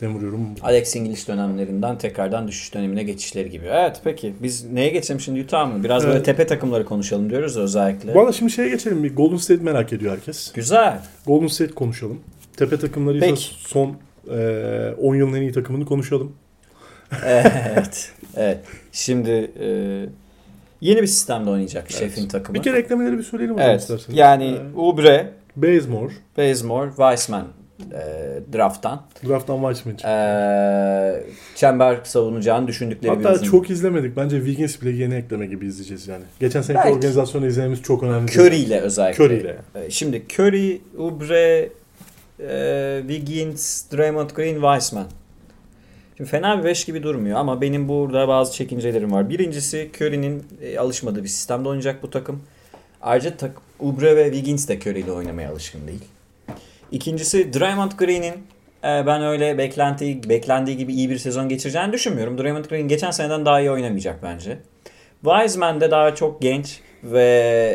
Bu. Alex İngiliz dönemlerinden tekrardan düşüş dönemine geçişleri gibi. Evet peki biz neye geçelim şimdi Utah mı? Biraz böyle Evet. tepe takımları konuşalım diyoruz özellikle. Valla şimdi şeye geçelim. Bir Golden State merak ediyor herkes. Güzel. Golden State konuşalım. Tepe takımlarıysa Peki. son e, 10 yılın en iyi takımını konuşalım. evet. Evet. Şimdi e, yeni bir sistemde oynayacak şefin takımı. Bir kere eklemeleri bir söyleyelim Evet. isterseniz. Yani Ee, Ubre, Bazemore, Bazemore, Weissman e, drafttan. Draft'tan Weissman çıktı. E, çember savunacağını düşündükleri bir Hatta uzun. çok izlemedik. Bence Wiggins bile yeni ekleme gibi izleyeceğiz yani. Geçen seneki organizasyonu izlememiz çok önemli. Curry ile özellikle. Curry ile. E, Şimdi Curry, Ubre, e, Wiggins, Draymond Green, Weissman. Şimdi fena bir 5 gibi durmuyor ama benim burada bazı çekincelerim var. Birincisi Curry'nin e, alışmadığı bir sistemde oynayacak bu takım. Ayrıca tak, Ubre ve Wiggins de Curry ile oynamaya alışkın değil. İkincisi Draymond Green'in e, ben öyle beklentiyi, beklendiği gibi iyi bir sezon geçireceğini düşünmüyorum. Draymond Green geçen seneden daha iyi oynamayacak bence. Wiseman de daha çok genç ve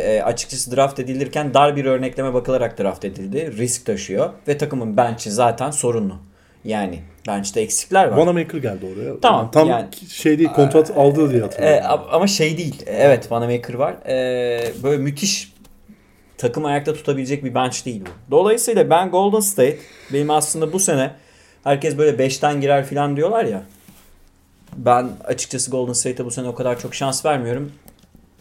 e, açıkçası draft edilirken dar bir örnekleme bakılarak draft edildi. Risk taşıyor ve takımın bench'i zaten sorunlu. Yani bench'te eksikler var. Wanamaker geldi oraya. Tamam, Tam yani- şey değil kontrat aldı diye E, hatırlıyorum. a- ama şey değil. Evet Wanamaker var. E, böyle müthiş takım ayakta tutabilecek bir bench değil bu. Dolayısıyla ben Golden State benim aslında bu sene herkes böyle 5'ten girer falan diyorlar ya. Ben açıkçası Golden State'e bu sene o kadar çok şans vermiyorum.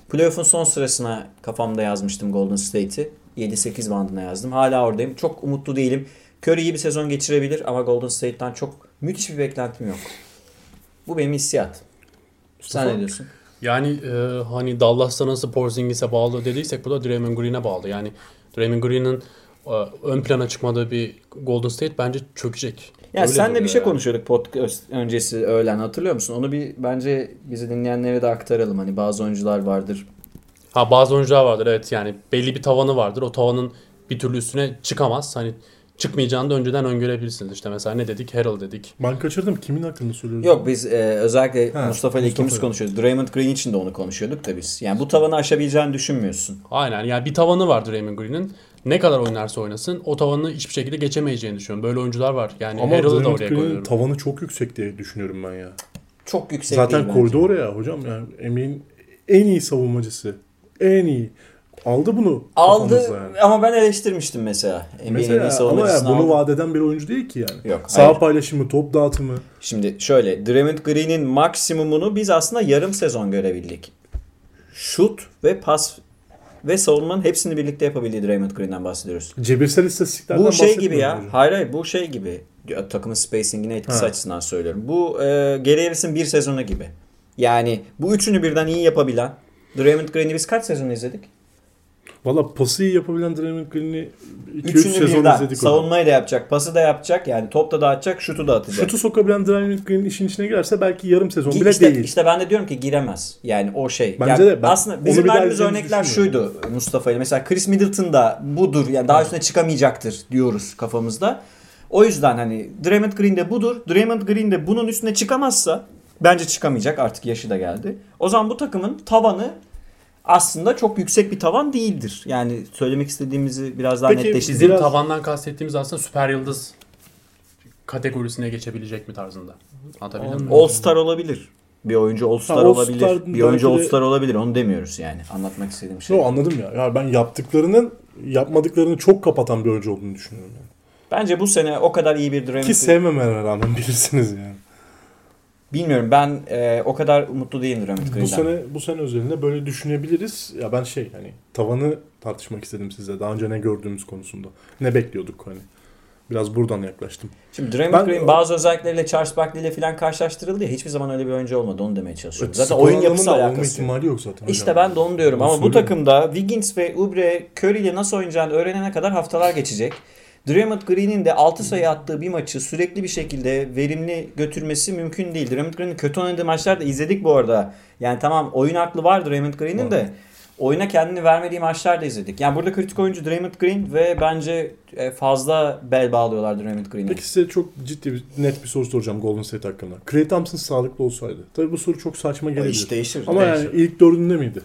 Playoff'un son sırasına kafamda yazmıştım Golden State'i. 7-8 bandına yazdım. Hala oradayım. Çok umutlu değilim. Curry iyi bir sezon geçirebilir ama Golden State'ten çok müthiş bir beklentim yok. Bu benim hissiyat. Sen ne diyorsun? Yani e, hani Dallas'ta nasıl Porzingis'e bağlı dediysek bu da Draymond Green'e bağlı. Yani Draymond Green'in e, ön plana çıkmadığı bir Golden State bence çökecek. Ya Öyle senle bir şey yani. konuşuyorduk podcast öncesi öğlen hatırlıyor musun? Onu bir bence bizi dinleyenlere de aktaralım. Hani bazı oyuncular vardır. Ha bazı oyuncular vardır evet yani belli bir tavanı vardır. O tavanın bir türlü üstüne çıkamaz. Hani çıkmayacağını da önceden öngörebilirsiniz. İşte mesela ne dedik? Harrell dedik. Ben kaçırdım. Kimin hakkında söylüyoruz? Yok biz e, özellikle Ha, Mustafa ile ikimiz konuşuyoruz. Draymond Green için de onu konuşuyorduk da biz. Yani bu tavanı aşabileceğini düşünmüyorsun. Aynen yani bir tavanı var Draymond Green'in. Ne kadar oynarsa oynasın o tavanı hiçbir şekilde geçemeyeceğini düşünüyorum. Böyle oyuncular var. Yani Ama Harrell'ı da Draymond oraya Green'in koyuyorum. tavanı çok yüksek diye düşünüyorum ben ya. Çok yüksek Zaten değil koydu oraya hocam. Yani NBA'in en iyi savunmacısı. En iyi. Aldı bunu. Aldı yani. ama ben eleştirmiştim mesela. NBA'nin Mesela ama ya bunu aldı. vaat eden bir oyuncu değil ki yani. Yok, Sağ hayır. paylaşımı, top dağıtımı. Şimdi şöyle Draymond Green'in maksimumunu biz aslında yarım sezon görebildik. Şut ve pas ve savunmanın hepsini birlikte yapabildiği Draymond Green'den bahsediyoruz. Cebirsel istatistiklerden Bu şey gibi ya. hocam. Hayır hayır bu şey gibi. Takımın spacing'ine etkisi Ha. açısından söylüyorum. Bu e, Gary Harris'in bir sezonu gibi. Yani bu üçünü birden iyi yapabilen Draymond Green'i biz kaç sezon izledik? Valla pası iyi yapabilen Draymond Green'i 2-3 Üçünü sezon birden. izledik. Savunmayı da yapacak, pası da yapacak. Yani top da dağıtacak, şutu da atacak. Şutu sokabilen Draymond Green işin içine girerse belki yarım sezon bile işte, değil. işte ben de diyorum ki giremez. Yani o şey. Bence Yani de ben aslında bizim verdiğimiz örnekler şuydu Mustafa ile. Mesela Chris Middleton da budur. Yani daha üstüne çıkamayacaktır diyoruz kafamızda. O yüzden hani Draymond Green de budur. Draymond Green de bunun üstüne çıkamazsa bence çıkamayacak. Artık yaşı da geldi. O zaman bu takımın tavanı aslında çok yüksek bir tavan değildir. Yani söylemek istediğimizi biraz daha Peki, netleştirdik. Bizim Biraz- tavandan kastettiğimiz aslında süper yıldız kategorisine geçebilecek mi tarzında. Anlatabildim mi? All Star olabilir. Bir oyuncu All Star All olabilir. Star bir oyuncu All de- Star olabilir. Onu demiyoruz yani. Anlatmak istediğim şey. Yo, anladım ya. ya. Ben yaptıklarının yapmadıklarını çok kapatan bir oyuncu olduğunu düşünüyorum. Yani. Bence bu sene o kadar iyi bir Draymond Ki sevmemene rağmen bilirsiniz yani. Bilmiyorum ben e, o kadar mutlu değilim Draymond Green'den. Bu sene bu sene özelinde böyle düşünebiliriz. Ya ben şey hani tavanı tartışmak istedim size. Daha önce ne gördüğümüz konusunda. Ne bekliyorduk hani. Biraz buradan yaklaştım. Şimdi Draymond Green bazı özellikleriyle Charles Barkley ile falan karşılaştırıldı ya hiçbir zaman öyle bir oyuncu olmadı onu demeye çalışıyorum. Zaten Skor oyun yapısı olma alakası yok. ihtimali yok zaten. İşte ben de onu diyorum Onu ama bu söylüyorum. takımda Wiggins ve Oubre Curry ile nasıl oynayacağını öğrenene kadar haftalar geçecek. Draymond Green'in de 6 sayı attığı bir maçı sürekli bir şekilde verimli götürmesi mümkün değil. Draymond Green'in kötü oynadığı maçlarda izledik bu arada. Yani tamam oyun aklı var Draymond Green'in de oyuna kendini vermediği maçlar da izledik. Yani burada kritik oyuncu Draymond Green ve bence e, fazla bel bağlıyorlar Draymond Green'e. Peki size çok ciddi bir, net bir soru soracağım Golden State hakkında. Clay Thompson sağlıklı olsaydı. Tabii bu soru çok saçma gelebilir. iş değişir. Ama değişir. yani ilk dördünde miydi?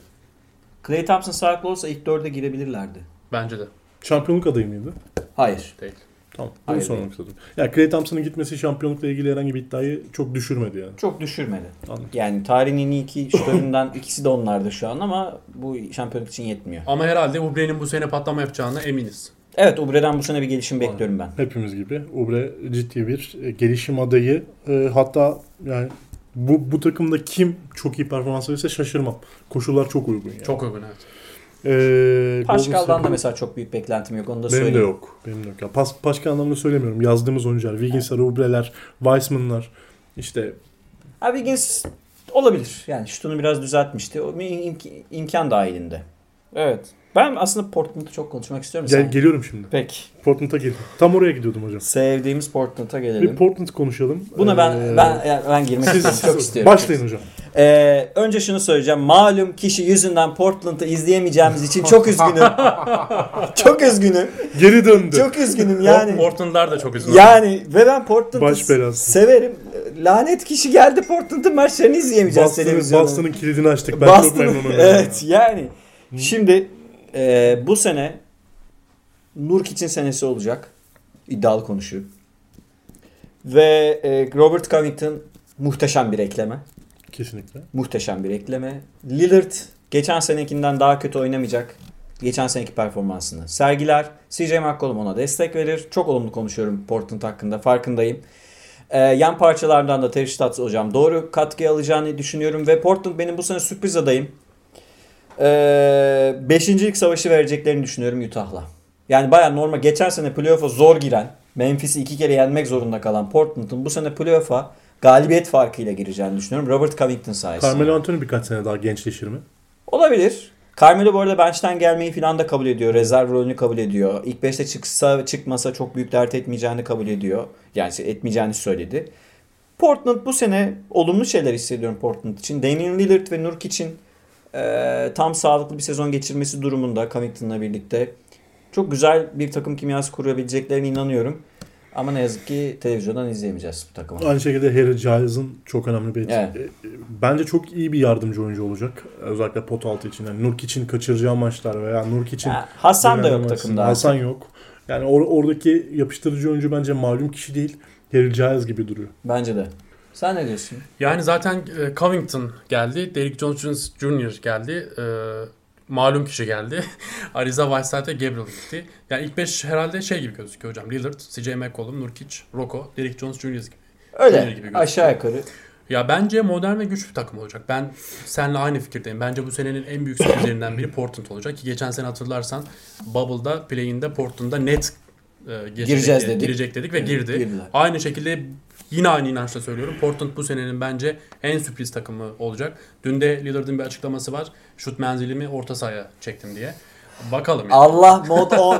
Clay Thompson sağlıklı olsa ilk dörde girebilirlerdi. Bence de. Şampiyonluk adayı mıydı? Hayır. Değil. Tamam. Bunu Hayır, sormak değil. istedim. Ya Clay Thompson'ın gitmesi şampiyonlukla ilgili herhangi bir iddiayı çok düşürmedi yani. Çok düşürmedi. Anladım. Yani tarihin en iyi iki şutöründen ikisi de onlarda şu an ama bu şampiyonluk için yetmiyor. Ama herhalde Ubre'nin bu sene patlama yapacağına eminiz. Evet Ubre'den bu sene bir gelişim bekliyorum ben. Hepimiz gibi. Ubre ciddi bir e, gelişim adayı. E, hatta yani bu, bu takımda kim çok iyi performans verirse şaşırmam. Koşullar çok uygun yani. Çok uygun evet. Ee, Pascal'dan da mesela çok büyük beklentim yok onu da Benim de söyleyeyim. yok. Benim de yok. Ya, Pas, Pascal anlamında söylemiyorum. Yazdığımız oyuncular. Wiggins'ler, Ubre'ler, Weissman'lar. işte Ha Wiggins olabilir. Yani şutunu biraz düzeltmişti. O bir imk- imkan dahilinde. Evet. Ben aslında Portland'ı çok konuşmak istiyorum. gel, Sen- geliyorum şimdi. Peki. Portland'a geldim. Tam oraya gidiyordum hocam. Sevdiğimiz Portland'a Bir gelelim. Portland konuşalım. Buna ben Ee, ben yani ben girmek siz, istiyorum. Çok istiyorum. Başlayın hocam. Ee, önce şunu söyleyeceğim. Malum kişi yüzünden Portland'ı izleyemeyeceğimiz için çok üzgünüm. çok üzgünüm. Geri döndü. Çok üzgünüm Yani. Portland'lar da çok üzgün. Yani ve ben Portland'ı severim. Lanet kişi geldi Portland'ın maçlarını izleyemeyeceğiz Boston'ın, televizyonda. Boston'ın kilidini açtık. Ben çok Boston'ın- memnunum. Evet yani. Şimdi e, bu sene Nurkic'in senesi olacak. İddialı konuşuyor. Ve e, Robert Covington muhteşem bir ekleme. Kesinlikle. Muhteşem bir ekleme. Lillard geçen senekinden daha kötü oynamayacak. Geçen seneki performansını sergiler. CJ McCollum ona destek verir. Çok olumlu konuşuyorum Portland hakkında farkındayım. Ee, yan parçalardan da Terry Stotts hocam doğru katkı alacağını düşünüyorum. Ve Portland benim bu sene sürpriz adayım. Ee, beşincilik savaşı vereceklerini düşünüyorum Utah'la. Yani baya normal geçen sene playoff'a zor giren Memphis'i iki kere yenmek zorunda kalan Portland'ın bu sene playoff'a galibiyet farkıyla gireceğini düşünüyorum. Robert Covington sayesinde. Carmelo Anthony birkaç sene daha gençleşir mi? Olabilir. Carmelo bu arada bench'ten gelmeyi falan da kabul ediyor. Rezerv rolünü kabul ediyor. İlk 5'te çıksa çıkmasa çok büyük dert etmeyeceğini kabul ediyor. Yani etmeyeceğini söyledi. Portland bu sene olumlu şeyler hissediyorum Portland için. Damian Lillard ve Nurk için e, tam sağlıklı bir sezon geçirmesi durumunda Covington'la birlikte. Çok güzel bir takım kimyası kurabileceklerine inanıyorum. Ama ne yazık ki televizyondan izleyemeyeceğiz bu takımı. Aynı şekilde Harry Giles'ın çok önemli bir Evet. e, Bence çok iyi bir yardımcı oyuncu olacak. Özellikle pot altı için. Yani Nurk için kaçıracağı maçlar veya Nurk için Ya, Hasan da yok Bilemezsin. takımda. Hasan yok. Yani or- oradaki yapıştırıcı oyuncu bence malum kişi değil. Harry Giles gibi duruyor. Bence de. Sen ne diyorsun? Yani zaten e, Covington geldi. Derrick Jones Jr. geldi. E, malum kişi geldi. Ariza ve Gabriel gitti. Yani ilk 5 herhalde şey gibi gözüküyor hocam. Lillard, CJ McCollum, Nurkic, Rocco, Derrick Jones Jr. gibi. Öyle gibi gözüküyor. aşağı yukarı. Ya bence modern ve güçlü bir takım olacak. Ben seninle aynı fikirdeyim. Bence bu senenin en büyük sürprizlerinden biri Portland olacak. Ki geçen sene hatırlarsan Bubble'da, play'inde Portland'da net e, Gireceğiz dedik. girecek dedik ve girdi. girdiler. Aynı şekilde yine aynı inançla söylüyorum. Portland bu senenin bence en sürpriz takımı olacak. Dün de Lillard'ın bir açıklaması var. Şut menzilimi orta sahaya çektim diye. Bakalım yani. Allah mod 10.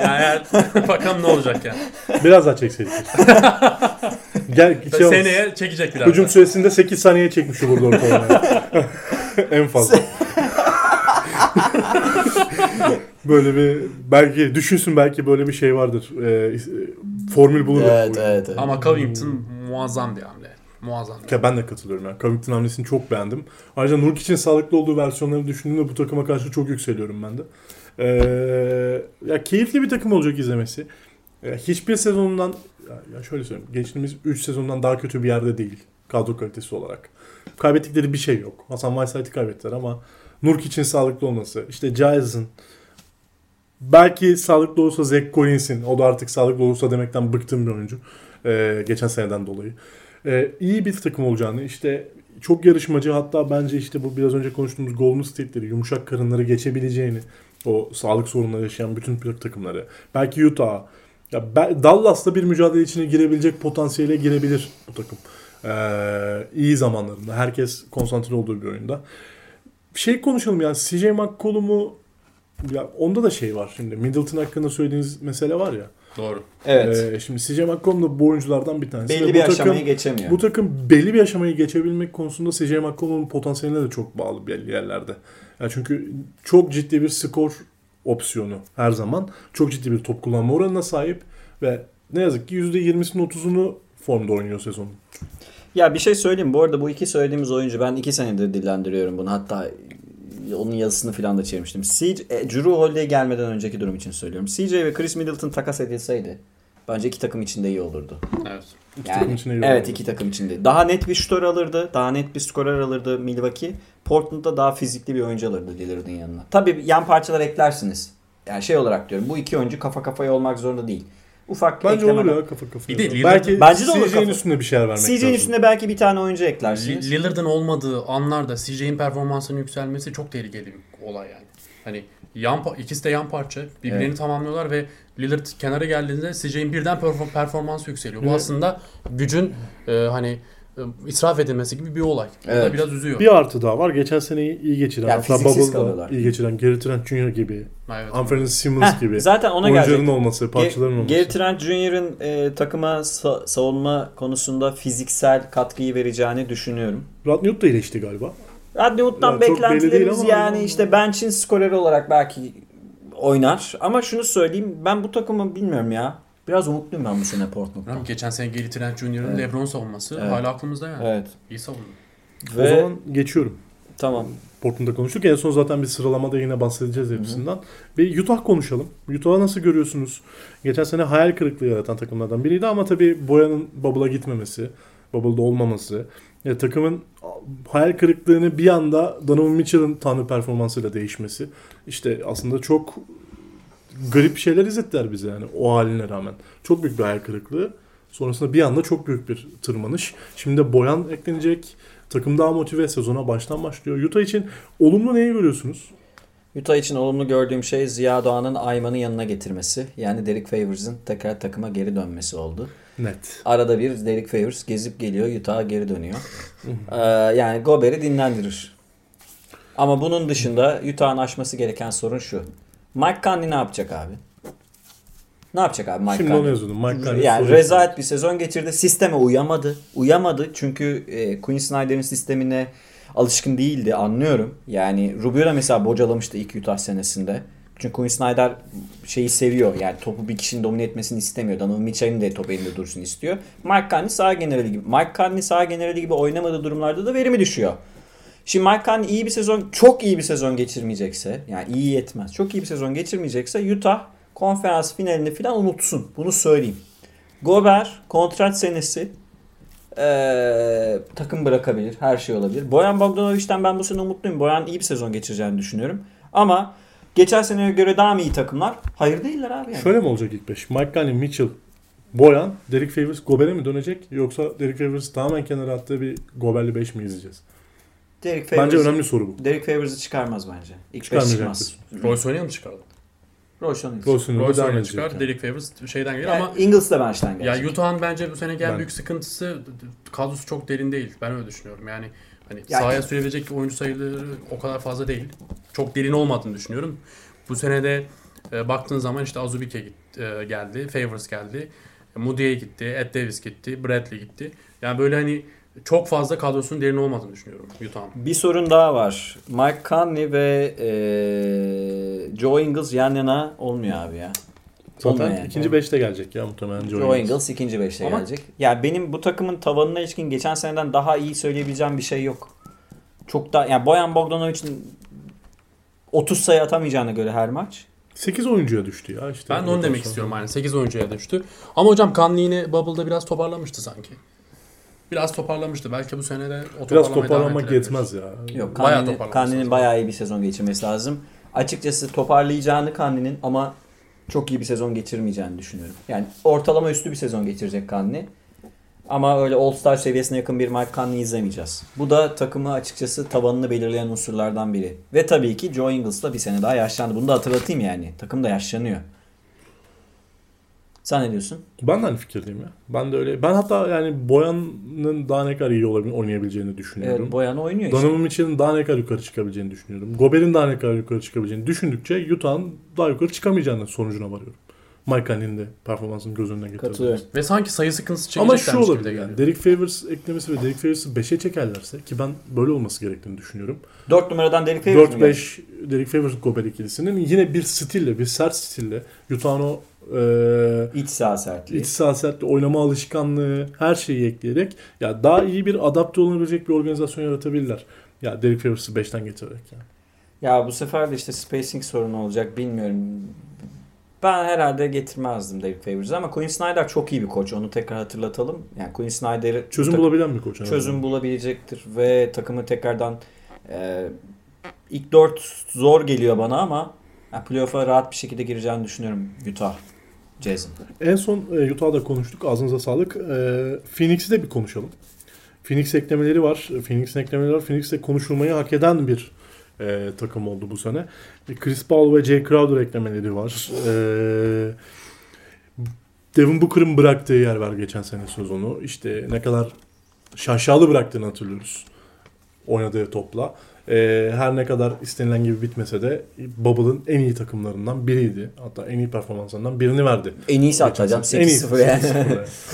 yani eğer, bakalım ne olacak yani. Biraz daha çekseydik. Gel şey. Seneye çekecek biraz. Hücum süresinde 8 saniye çekmiş olur ortalama. en fazla. Böyle bir belki düşünsün belki böyle bir şey vardır. Ee, formül bulur. evet, evet, evet. Ama Covington muazzam bir hamle. Muazzam. bir Ya ben de katılıyorum yani. Covington hamlesini çok beğendim. Ayrıca Nurk için sağlıklı olduğu versiyonları düşündüğümde bu takıma karşı çok yükseliyorum ben de. Ee, ya keyifli bir takım olacak izlemesi. Ya hiçbir sezonundan ya, ya şöyle söyleyeyim. Geçtiğimiz 3 sezondan daha kötü bir yerde değil kadro kalitesi olarak. Kaybettikleri bir şey yok. Hasan Whiteside'i kaybettiler ama Nurk için sağlıklı olması, işte Giles'ın belki sağlıklı olursa Zach Collins'in o da artık sağlıklı olursa demekten bıktım bir oyuncu. Ee, geçen seneden dolayı. Ee, iyi bir takım olacağını işte çok yarışmacı hatta bence işte bu biraz önce konuştuğumuz Golden State'leri yumuşak karınları geçebileceğini o sağlık sorunları yaşayan bütün bir takımları belki Utah ya Dallas'ta bir mücadele içine girebilecek potansiyele girebilir bu takım. Ee, iyi zamanlarında herkes konsantre olduğu bir oyunda. Şey konuşalım yani CJ McCollum'u ya onda da şey var şimdi Middleton hakkında söylediğiniz mesele var ya. Doğru. Evet. Ee, şimdi CJ McCollum da bu oyunculardan bir tanesi. Ve Belli bu bir takım- aşamayı geçemiyor. bu takım belli bir aşamayı geçebilmek konusunda CJ McCollum'un potansiyeline de çok bağlı belli yerlerde. Yani çünkü çok ciddi bir skor opsiyonu her zaman. Çok ciddi bir top kullanma oranına sahip ve ne yazık ki %20'sinin 30'unu formda oynuyor sezonun. Ya bir şey söyleyeyim. Bu arada bu iki söylediğimiz oyuncu ben iki senedir dillendiriyorum bunu. Hatta onun yazısını falan da çevirmiştim. CJ, e, Drew Holiday gelmeden önceki durum için söylüyorum. CJ ve Chris Middleton takas edilseydi bence iki takım için de iyi olurdu. Evet. İki Yani, takım için iyi evet olurdu. iki takım için de. Daha net bir şutör alırdı. Daha net bir skorer alırdı Milwaukee. Portland'da daha fizikli bir oyuncu alırdı Lillard'ın yanına. Tabii yan parçalar eklersiniz. Yani şey olarak diyorum. Bu iki oyuncu kafa kafaya olmak zorunda değil. Ufak Bence eklemeler. olur ya kafa kafaya. Bir de Lillard- belki Bence de olur CJ'nin kafa- üstünde bir şeyler vermek CJ'nin lazım. üstüne belki bir tane oyuncu eklersiniz. Lillard'ın olmadığı anlarda CJ'in performansının yükselmesi çok tehlikeli bir olay yani. Hani yan ikisi de yan parça. Birbirlerini Evet. tamamlıyorlar ve Lillard kenara geldiğinde CJ'in birden perform- performansı yükseliyor. Bu Evet. aslında gücün e, hani israf edilmesi gibi bir olay. Bu da Evet. biraz üzüyor. Bir artı daha var. Geçen seneyi iyi geçiren, Yani hatta Bubble'da iyi geçiren Gary Trent Jr. gibi, Evet. Anthony Simmons Heh, gibi Zaten ona oyuncuların gelecek. olması, parçaların Ge- olması. Gary Trent Jr.'ın e, takıma sa- savunma konusunda fiziksel katkıyı vereceğini düşünüyorum. Radnut da iyileşti galiba. Rodney Hood'dan Ya çok belli değil beklentilerimiz ama- yani işte bench'in skoreri olarak belki oynar. Ama şunu söyleyeyim ben bu takımı bilmiyorum ya. Biraz umutluyum ben bu sene Portland'dan. Bilmiyorum, Geçen sene Gary Trent Jr.'ın Evet. LeBron savunması Evet. hala aklımızda yani. Evet. İyi savundu. Ve O zaman geçiyorum. tamam. Portland'da konuştuk. En son zaten bir sıralamada yine bahsedeceğiz hepsinden. Bir Utah konuşalım. Utah'ı nasıl görüyorsunuz? Geçen sene hayal kırıklığı yaratan takımlardan biriydi ama tabii Boyan'ın Bubble'a gitmemesi, Bubble'da olmaması, ya takımın hayal kırıklığını bir anda Donovan Mitchell'ın tanrı performansıyla değişmesi. İşte aslında çok garip şeyler izlettiler bize yani o haline rağmen. Çok büyük bir hayal kırıklığı. Sonrasında bir anda çok büyük bir tırmanış. Şimdi de Boyan eklenecek. Takım daha motive sezona baştan başlıyor. Utah için olumlu neyi görüyorsunuz? Utah için olumlu gördüğüm şey Ziya Doğan'ın Ayman'ı yanına getirmesi. Yani Derek Favors'ın tekrar takıma geri dönmesi oldu. Net. Arada bir Derek Favors gezip geliyor, Utah'a geri dönüyor. Ee, yani Gobert'i dinlendirir. Ama bunun dışında Utah'ın aşması gereken sorun şu. Mike Conley ne yapacak abi? Ne yapacak abi Mike Şimdi Conley? onu yazıyordum. Mike Conley yani rezalet bir sezon geçirdi. Sisteme uyamadı. Uyamadı çünkü e, Quinn Snyder'in sistemine alışkın değildi anlıyorum. Yani Rubio da mesela bocalamıştı ilk Utah senesinde. Çünkü Quinn Snyder şeyi seviyor. Yani topu bir kişinin domine etmesini istemiyor. Donovan Mitchell'in de top elinde dursun istiyor. Mike Conley sağ generali gibi. Mike Conley sağ generali gibi oynamadığı durumlarda da verimi düşüyor. Şimdi Mike Conley iyi bir sezon, çok iyi bir sezon geçirmeyecekse, yani iyi yetmez, çok iyi bir sezon geçirmeyecekse Utah konferans finalini falan unutsun. Bunu söyleyeyim. Gobert kontrat senesi eee, takım bırakabilir. Her şey olabilir. Boyan Bogdanovic'ten ben bu sene umutluyum. Boyan iyi bir sezon geçireceğini düşünüyorum. Ama geçen seneye göre daha mı iyi takımlar? Hayır değiller abi yani. Şöyle mi olacak ilk beş? Mike Conley, Mitchell, Boyan, Derek Favors Gober'e mi dönecek yoksa Derek Favors tamamen kenara attığı bir Gober'li 5 mi izleyeceğiz? Derek Bence Favors'ı önemli soru bu. Derek Favors'ı çıkarmaz bence. İlk 5 Çıkarmayacak çıkmaz. Royce oynayalım mı. Rols'un Royce devam oynayalım edecek. çıkar. yani. Derek Favors şeyden gelir Yani ama Ingles de bench'ten ya gelecek. Utah'ın bence bu seneki en büyük sıkıntısı kadrosu çok derin değil. Ben öyle düşünüyorum. Yani hani Yani- sahaya sürebilecek oyuncu sayıları o kadar fazla değil. Çok derin olmadığını düşünüyorum. Bu senede e, baktığın zaman işte Azubike git- e, geldi, Favors geldi, Moody'ye gitti, Ed Davis gitti, Bradley gitti. Yani böyle hani çok fazla kadrosunun derin olmadığını düşünüyorum Utah'ın. Bir sorun daha var. Mike Conley ve eee, Joe Ingles yan yana olmuyor abi ya. Zaten yani. ikinci 5'te gelecek ya muhtemelen Joe, Joe Ingles. İkinci beşte Ama- gelecek. Ya benim bu takımın tavanına ilişkin geçen seneden daha iyi söyleyebileceğim bir şey yok. Çok da yani Boyan Bogdanovic'in 30 sayı atamayacağına göre her maç. 8 oyuncuya düştü ya işte. Ben onu demek Rotasyonda. istiyorum yani 8 oyuncuya düştü. Ama hocam Conley yine Bubble'da biraz toparlamıştı sanki. Biraz toparlamıştı. Belki bu sene de o Biraz toparlamak yetmez ya. Yok Bayağı toparlaması Kandi'nin bayağı iyi bir sezon geçirmesi lazım. Açıkçası toparlayacağını Kandi'nin ama çok iyi bir sezon geçirmeyeceğini düşünüyorum. Yani ortalama üstü bir sezon geçirecek Kandi. Ama öyle All-Star seviyesine yakın bir Mike Conley izlemeyeceğiz. Bu da takımı açıkçası tabanını belirleyen unsurlardan biri. Ve tabii ki Joe Ingles da bir sene daha yaşlandı. Bunu da hatırlatayım yani. Takım da yaşlanıyor. Sen ne diyorsun? Ben de aynı fikirdeyim ya. Ben de öyle. Ben hatta yani Boyan'ın daha ne kadar iyi olabil- oynayabileceğini düşünüyorum. Evet, Boyan oynuyor işte. Donovan daha ne kadar yukarı çıkabileceğini düşünüyorum. Gober'in daha ne kadar yukarı çıkabileceğini düşündükçe Utah'ın daha yukarı çıkamayacağını sonucuna varıyorum. Mike Conley'nin de performansını göz önüne. Katılıyorum. Ve sanki sayı sıkıntısı Ama çekeceklermiş şu gibi de olabilir yani. Derek Favors eklemesi ve Derek Favors'ı 5'e çekerlerse ki ben böyle olması gerektiğini düşünüyorum. 4 numaradan Derek Favors mu geldi? 4-5 Derek Favors Gober ikilisinin yine bir stille, bir sert stille Utah'ın o e, İç saha sertliği. iç saha sertliği, oynama alışkanlığı her şeyi ekleyerek ya daha iyi bir adapte olabilecek bir organizasyon yaratabilirler. Ya Derek Favors'ı 5'ten getirerek yani. Ya bu sefer de işte spacing sorunu olacak bilmiyorum. Ben herhalde getirmezdim Derek Favors'ı ama Quinn Snyder çok iyi bir koç. Onu tekrar hatırlatalım. Yani Quinn Snyder'ı Çözüm bulabilen bir koç. çözüm azından. bulabilecektir ve takımı tekrardan e, ilk 4 zor geliyor bana ama yani playoff'a rahat bir şekilde gireceğini düşünüyorum Utah Jazz'ın. En son e, Utah'da konuştuk. Ağzınıza sağlık. E, Phoenix'i de bir konuşalım. Phoenix eklemeleri var. Phoenix'in eklemeleri var. Phoenix de konuşulmayı hak eden bir e, takım oldu bu sene. E, Chris Paul ve Jay Crowder eklemeleri var. E, Devin Booker'ın bıraktığı yer var geçen sene sezonu. İşte ne kadar şaşalı bıraktığını hatırlıyoruz. Oynadığı topla. E, her ne kadar istenilen gibi bitmese de Bubble'ın en iyi takımlarından biriydi. Hatta en iyi performanslarından birini verdi. En iyisi hatta hocam sene. En iyisi, 8-0 yani.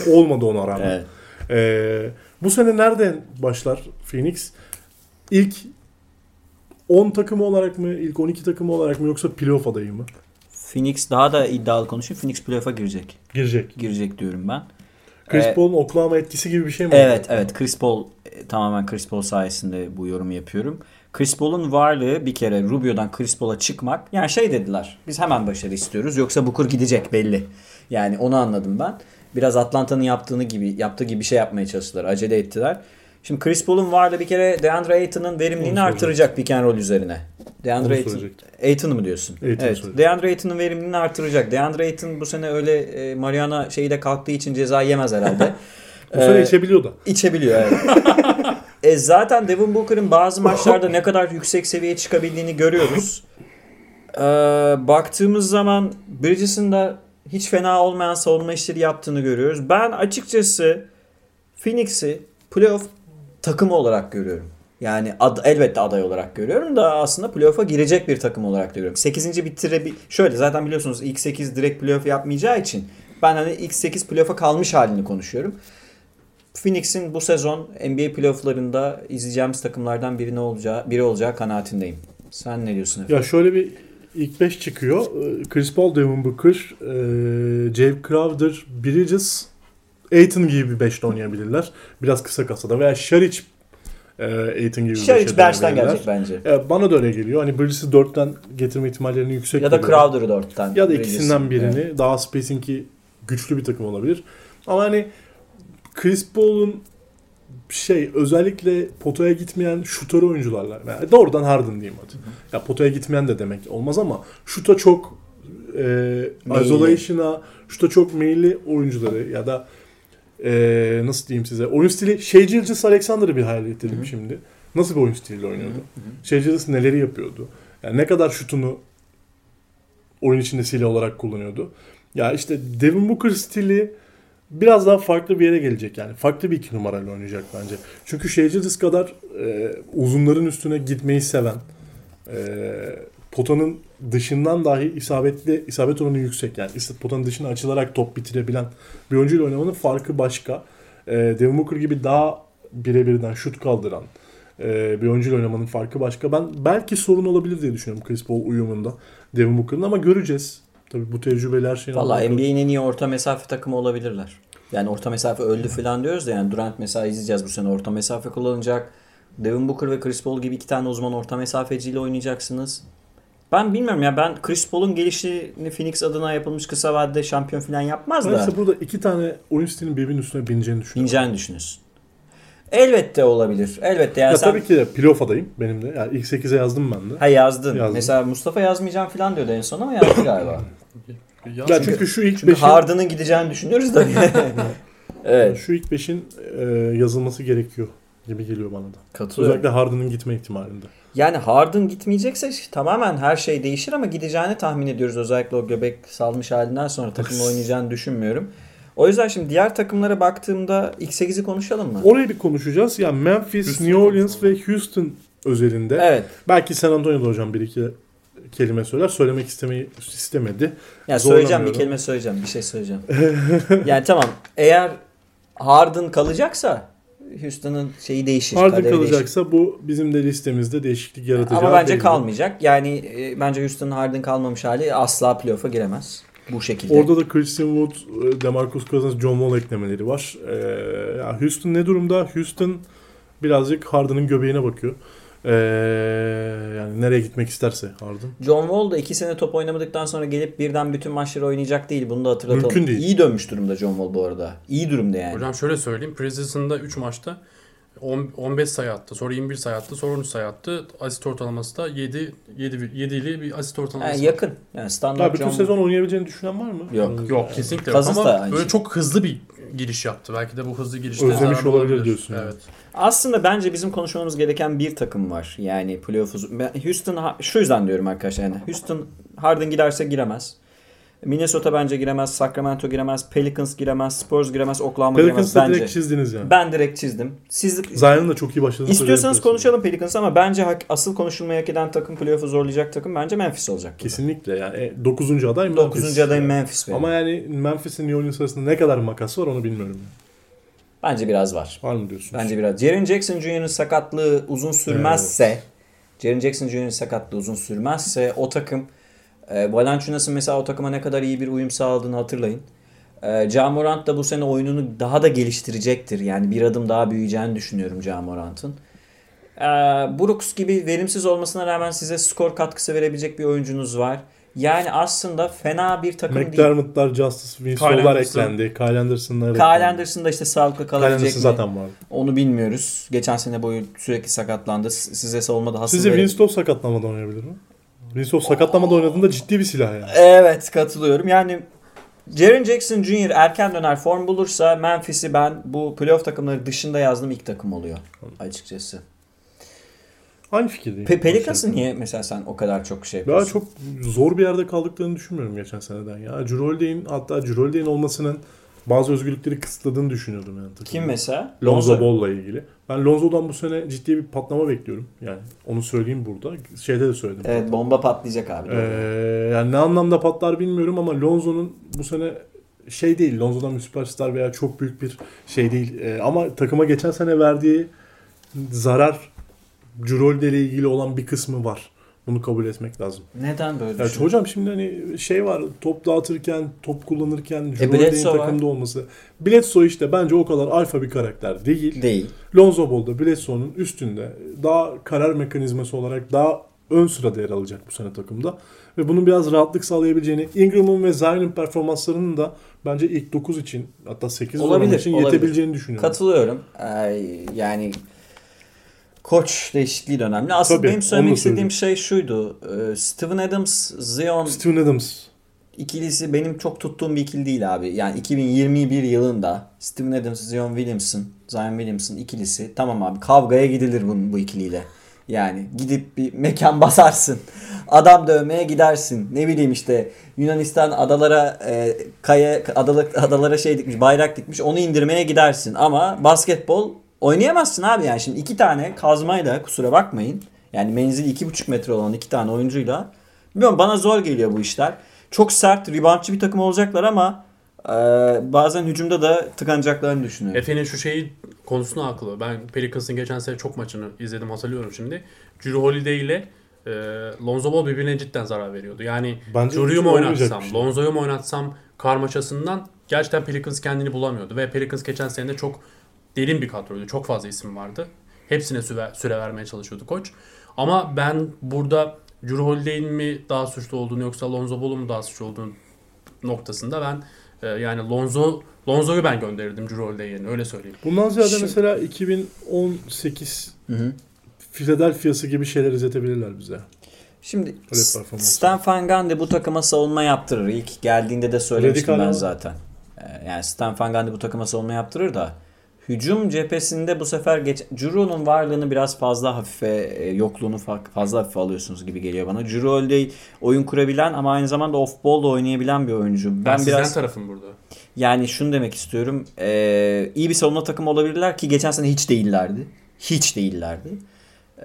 8-0 Olmadı ona rağmen. evet. Ee, bu sene nereden başlar Phoenix? İlk 10 takımı olarak mı, ilk 12 takımı olarak mı yoksa playoff adayı mı? Phoenix daha da iddialı konuşayım. Phoenix playoff'a girecek. Girecek. Girecek diyorum ben. Chris Ee, Paul'un Oklahoma etkisi gibi bir şey mi? Evet oldu? evet Chris Paul e, tamamen Chris Paul sayesinde bu yorumu yapıyorum. Chris Paul'un varlığı bir kere Rubio'dan Chris Paul'a çıkmak. Yani şey dediler. Biz hemen başarı istiyoruz. Yoksa Booker gidecek belli. Yani onu anladım ben. Biraz Atlanta'nın yaptığını gibi yaptığı gibi bir şey yapmaya çalıştılar. Acele ettiler. Şimdi Chris Paul'un varlığı bir kere DeAndre Ayton'un verimliliğini Onu artıracak pick and roll üzerine. DeAndre Ayton. Ayton'u mu diyorsun? Ayton'u evet. söyleyecektim. DeAndre Ayton'un verimliliğini artıracak. DeAndre Ayton bu sene öyle e, Mariana şeyi de kalktığı için ceza yemez herhalde. Bu sene Ee, içebiliyor da. İçebiliyor evet. e zaten Devin Booker'ın bazı maçlarda ne kadar yüksek seviyeye çıkabildiğini görüyoruz. Ee, baktığımız zaman Bridges'in de hiç fena olmayan savunma işleri yaptığını görüyoruz. Ben açıkçası Phoenix'i playoff takımı olarak görüyorum. Yani ad, elbette aday olarak görüyorum da aslında playoff'a girecek bir takım olarak görüyorum. 8. bitirebil... Şöyle zaten biliyorsunuz ilk 8 direkt playoff yapmayacağı için ben hani ilk 8 playoff'a kalmış halini konuşuyorum. Phoenix'in bu sezon NBA playofflarında izleyeceğimiz takımlardan biri olacağı, biri olacağı kanaatindeyim. Sen ne diyorsun efendim? Ya şöyle bir ilk 5 çıkıyor. Ee, Chris Paul, Devin Booker, e, Jay Crowder, Bridges, Ayton gibi bir 5'te oynayabilirler. Biraz kısa kasada veya Şaric e, Ayton gibi bir Şaric beşe bench'ten dönebilirler. gelecek bence. E, bana da öyle geliyor. Hani Bridges'i 4'ten getirme ihtimallerini yüksek Ya da görüyorum. Crowder'ı dörtten. Ya da ikisinden birini. Evet. Daha spacing'i güçlü bir takım olabilir. Ama hani Chris Paul'un şey özellikle potaya gitmeyen şutör oyuncularla yani doğrudan Harden diyeyim hadi. Ya potaya gitmeyen de demek olmaz ama şuta çok e, isolation'a, şuta çok meyilli oyuncuları ya da e, nasıl diyeyim size oyun stili Shea Gilgeous Alexander'ı bir hayal ettirdim şimdi. Nasıl bir oyun stiliyle oynuyordu? Gilgeous neleri yapıyordu? Yani ne kadar şutunu oyun içinde silah olarak kullanıyordu. Ya işte Devin Booker stili biraz daha farklı bir yere gelecek yani. Farklı bir iki numarayla oynayacak bence. Çünkü Gilgeous kadar e, uzunların üstüne gitmeyi seven, e, potanın dışından dahi isabetli isabet oranı yüksek yani potanın dışına açılarak top bitirebilen bir oyuncuyla oynamanın farkı başka. E, Devin Booker gibi daha birebirden şut kaldıran e, bir oyuncuyla oynamanın farkı başka. Ben belki sorun olabilir diye düşünüyorum Chris Paul uyumunda Devin Booker'ın ama göreceğiz. Tabii bu tecrübeler şeyin Valla. NBA'nin en iyi orta mesafe takımı olabilirler. Yani orta mesafe öldü falan diyoruz da yani Durant mesela izleyeceğiz bu sene orta mesafe kullanacak. Devin Booker ve Chris Paul gibi iki tane uzman orta mesafeciyle oynayacaksınız. Ben bilmiyorum ya ben Chris Paul'un gelişini Phoenix adına yapılmış kısa vadede şampiyon falan yapmaz da Neyse burada iki tane oyun stilinin birbirinin üstüne bineceğini düşünüyorum. bineceğini düşünüyorsun. Elbette olabilir. Elbette yani Ya sen tabii ki de playoff adayım benim de. Yani ilk 8'e yazdım ben de. ha yazdın. Yazdım. Mesela Mustafa yazmayacağım falan diyordu en son ama yazdı galiba. Ya, Ya çünkü şu ilk Çünkü 5'in Harden'ın gideceğini düşünüyoruz da. evet. şu ilk 5'in e, yazılması gerekiyor gibi geliyor bana da. Katılıyorum. Özellikle Harden'ın gitme ihtimalinde. Yani Harden gitmeyecekse tamamen her şey değişir ama gideceğini tahmin ediyoruz. Özellikle o göbek salmış halinden sonra takımla oynayacağını düşünmüyorum. O yüzden şimdi diğer takımlara baktığımda ilk 8'i konuşalım mı? Orayı bir konuşacağız. Yani Memphis, Houston New Orleans ve Houston özelinde. Evet. Belki San Antonio'da hocam bir iki kelime söyler. Söylemek istemeyi istemedi. Ya söyleyeceğim bir kelime söyleyeceğim. Bir şey söyleyeceğim. yani tamam. Eğer Harden kalacaksa Houston'ın şeyi değişir. Harden kaderi değişir. kalacaksa bu bizim de listemizde değişiklik yaratacağı Ama bence belli. kalmayacak. Yani e, bence Houston'ın Harden kalmamış hali asla playoff'a giremez. Bu şekilde. Orada da Christian Wood, e, DeMarcus Cousins, John Wall eklemeleri var. Ee, Houston ne durumda? Houston birazcık Harden'ın göbeğine bakıyor. Ee, yani nereye gitmek isterse Harden. John Wall da 2 sene top oynamadıktan sonra gelip birden bütün maçları oynayacak değil. Bunu da hatırlatalım. Mümkün değil. İyi dönmüş durumda John Wall bu arada. İyi durumda yani. Hocam şöyle söyleyeyim. Preseason'da 3 maçta 10 15 sayı attı. Sonra 21 sayı attı. Sonra 13 sayı attı. Asist ortalaması da 7 7 7'li bir asist ortalaması. var. yakın. Yani standart Ya bütün John sezon oynayabileceğini düşünen var mı? Yok. Yok kesinlikle yok da ama böyle şey. çok hızlı bir giriş yaptı. Belki de bu hızlı girişte Özlemiş zararlı olabilir diyorsun. Evet. Aslında bence bizim konuşmamız gereken bir takım var. Yani playoff Houston ha- şu yüzden diyorum arkadaşlar yani. Houston Harden giderse giremez. Minnesota bence giremez, Sacramento giremez, Pelicans giremez, Spurs giremez, Oklahoma giremez Pelicans'ı bence. direkt çizdiniz yani. Ben direkt çizdim. Siz Zion'ın da çok iyi başladığını İstiyorsanız konuşalım Pelicans ama bence hak- asıl konuşulmayı hak eden takım playoff'u zorlayacak takım bence Memphis olacak. burada. Kesinlikle yani 9. aday 9. Memphis. adayım Memphis benim. Ama yani Memphis'in New Orleans arasında ne kadar makas var onu bilmiyorum. Bence biraz var. Var mı diyorsunuz? Bence biraz. Jaren Jackson Jr.'ın sakatlığı uzun sürmezse, Jaren Jackson Jr.'ın sakatlığı uzun sürmezse o takım e, Valanciunas'ın mesela o takıma ne kadar iyi bir uyum sağladığını hatırlayın. E, Ja Morant da bu sene oyununu daha da geliştirecektir. Yani bir adım daha büyüyeceğini düşünüyorum Ja Morant'ın. E, Brooks gibi verimsiz olmasına rağmen size skor katkısı verebilecek bir oyuncunuz var. Yani aslında fena bir takım değil. McDermott'lar, Justice Winslow'lar Kyle Anderson. eklendi. Kyle Anderson'lar Kyle Anderson da işte sağlıklı kalabilecek mi? zaten vardı. Onu bilmiyoruz. Geçen sene boyu sürekli sakatlandı. Size savunmada hasıl Sizce verin- Winslow sakatlamada oynayabilir mi? Winslow sakatlamada oynadığında ciddi bir silah yani. Evet katılıyorum. Yani Jaren Jackson Jr. erken döner form bulursa Memphis'i ben bu playoff takımları dışında yazdığım ilk takım oluyor açıkçası. Aynı fikirdeyim. Pe Pelicans'ı niye mesela sen o kadar çok şey Daha yapıyorsun? çok zor bir yerde kaldıklarını düşünmüyorum geçen seneden ya. Holiday'in hatta Holiday'in olmasının bazı özgürlükleri kısıtladığını düşünüyordum yani. takımda. Kim mesela? Lonzo Ball'la ilgili. Ben Lonzo'dan bu sene ciddi bir patlama bekliyorum. Yani onu söyleyeyim burada. Şeyde de söyledim. Evet bomba patlayacak abi. Ee, yani ne anlamda patlar bilmiyorum ama Lonzo'nun bu sene şey değil. Lonzo'dan bir süperstar veya çok büyük bir şey değil. Ee, ama takıma geçen sene verdiği zarar Cirolde ile ilgili olan bir kısmı var. Bunu kabul etmek lazım. Neden böyle Ya hocam şimdi hani şey var top dağıtırken, top kullanırken E, var. takımda olması. Bledsoe işte bence o kadar alfa bir karakter değil. Değil. Lonzo Ball da Bledsoe'nun üstünde daha karar mekanizması olarak daha ön sırada yer alacak bu sene takımda. Ve bunun biraz rahatlık sağlayabileceğini, Ingram'ın ve Zion'ın performanslarının da bence ilk 9 için hatta 8 Olabilir, için olabilir. yetebileceğini düşünüyorum. Katılıyorum. Ee, yani koç değişikliği de önemli. Aslında Tabii, benim söylemek istediğim şey şuydu. Ee, Steven Adams, Zion Steven Adams. ikilisi benim çok tuttuğum bir ikili değil abi. Yani 2021 yılında Steven Adams, Zion Williamson, Zion Williamson ikilisi tamam abi kavgaya gidilir bu, bu ikiliyle. Yani gidip bir mekan basarsın. Adam dövmeye gidersin. Ne bileyim işte Yunanistan adalara e, kaya adalar, adalara şey dikmiş, bayrak dikmiş. Onu indirmeye gidersin. Ama basketbol oynayamazsın abi yani. Şimdi iki tane kazmayla kusura bakmayın. Yani menzili iki buçuk metre olan iki tane oyuncuyla. Bilmiyorum bana zor geliyor bu işler. Çok sert, reboundçı bir takım olacaklar ama e, bazen hücumda da tıkanacaklarını düşünüyorum. Efe'nin şu şeyi konusunda haklı. Ben Pelicans'ın geçen sene çok maçını izledim hatırlıyorum şimdi. Drew Holiday ile e, Lonzo Ball birbirine cidden zarar veriyordu. Yani Drew'yu mu oynatsam, şey. Lonzo'yu mu oynatsam karmaşasından gerçekten Pelicans kendini bulamıyordu. Ve Pelicans geçen sene de çok derin bir kadroydu. Çok fazla isim vardı. Hepsine süre, süre vermeye çalışıyordu koç. Ama ben burada Drew Holiday'in mi daha suçlu olduğunu yoksa Lonzo Ball'un mu daha suçlu olduğunu noktasında ben e, yani Lonzo Lonzo'yu ben gönderirdim Drew Holiday yerine öyle söyleyeyim. Bundan ziyade Şimdi- mesela 2018 Hı hı. Philadelphia'sı gibi şeyler izletebilirler bize. Şimdi. Stan Van Gundy bu takıma savunma yaptırır. İlk geldiğinde de söylemiştim Radikal ben ama. zaten. Ee, Yani Stan Van Gundy bu takıma savunma yaptırır da hücum cephesinde bu sefer geç Juro'nun varlığını biraz fazla hafife e, yokluğunu fa- fazla hafife alıyorsunuz gibi geliyor bana. Juro Holiday oyun kurabilen ama aynı zamanda off ball da oynayabilen bir oyuncu. Ben, Ben, sizden biraz tarafım burada. yani şunu demek istiyorum. Ee, iyi bir savunma takımı olabilirler ki geçen sene hiç değillerdi. Hiç değillerdi.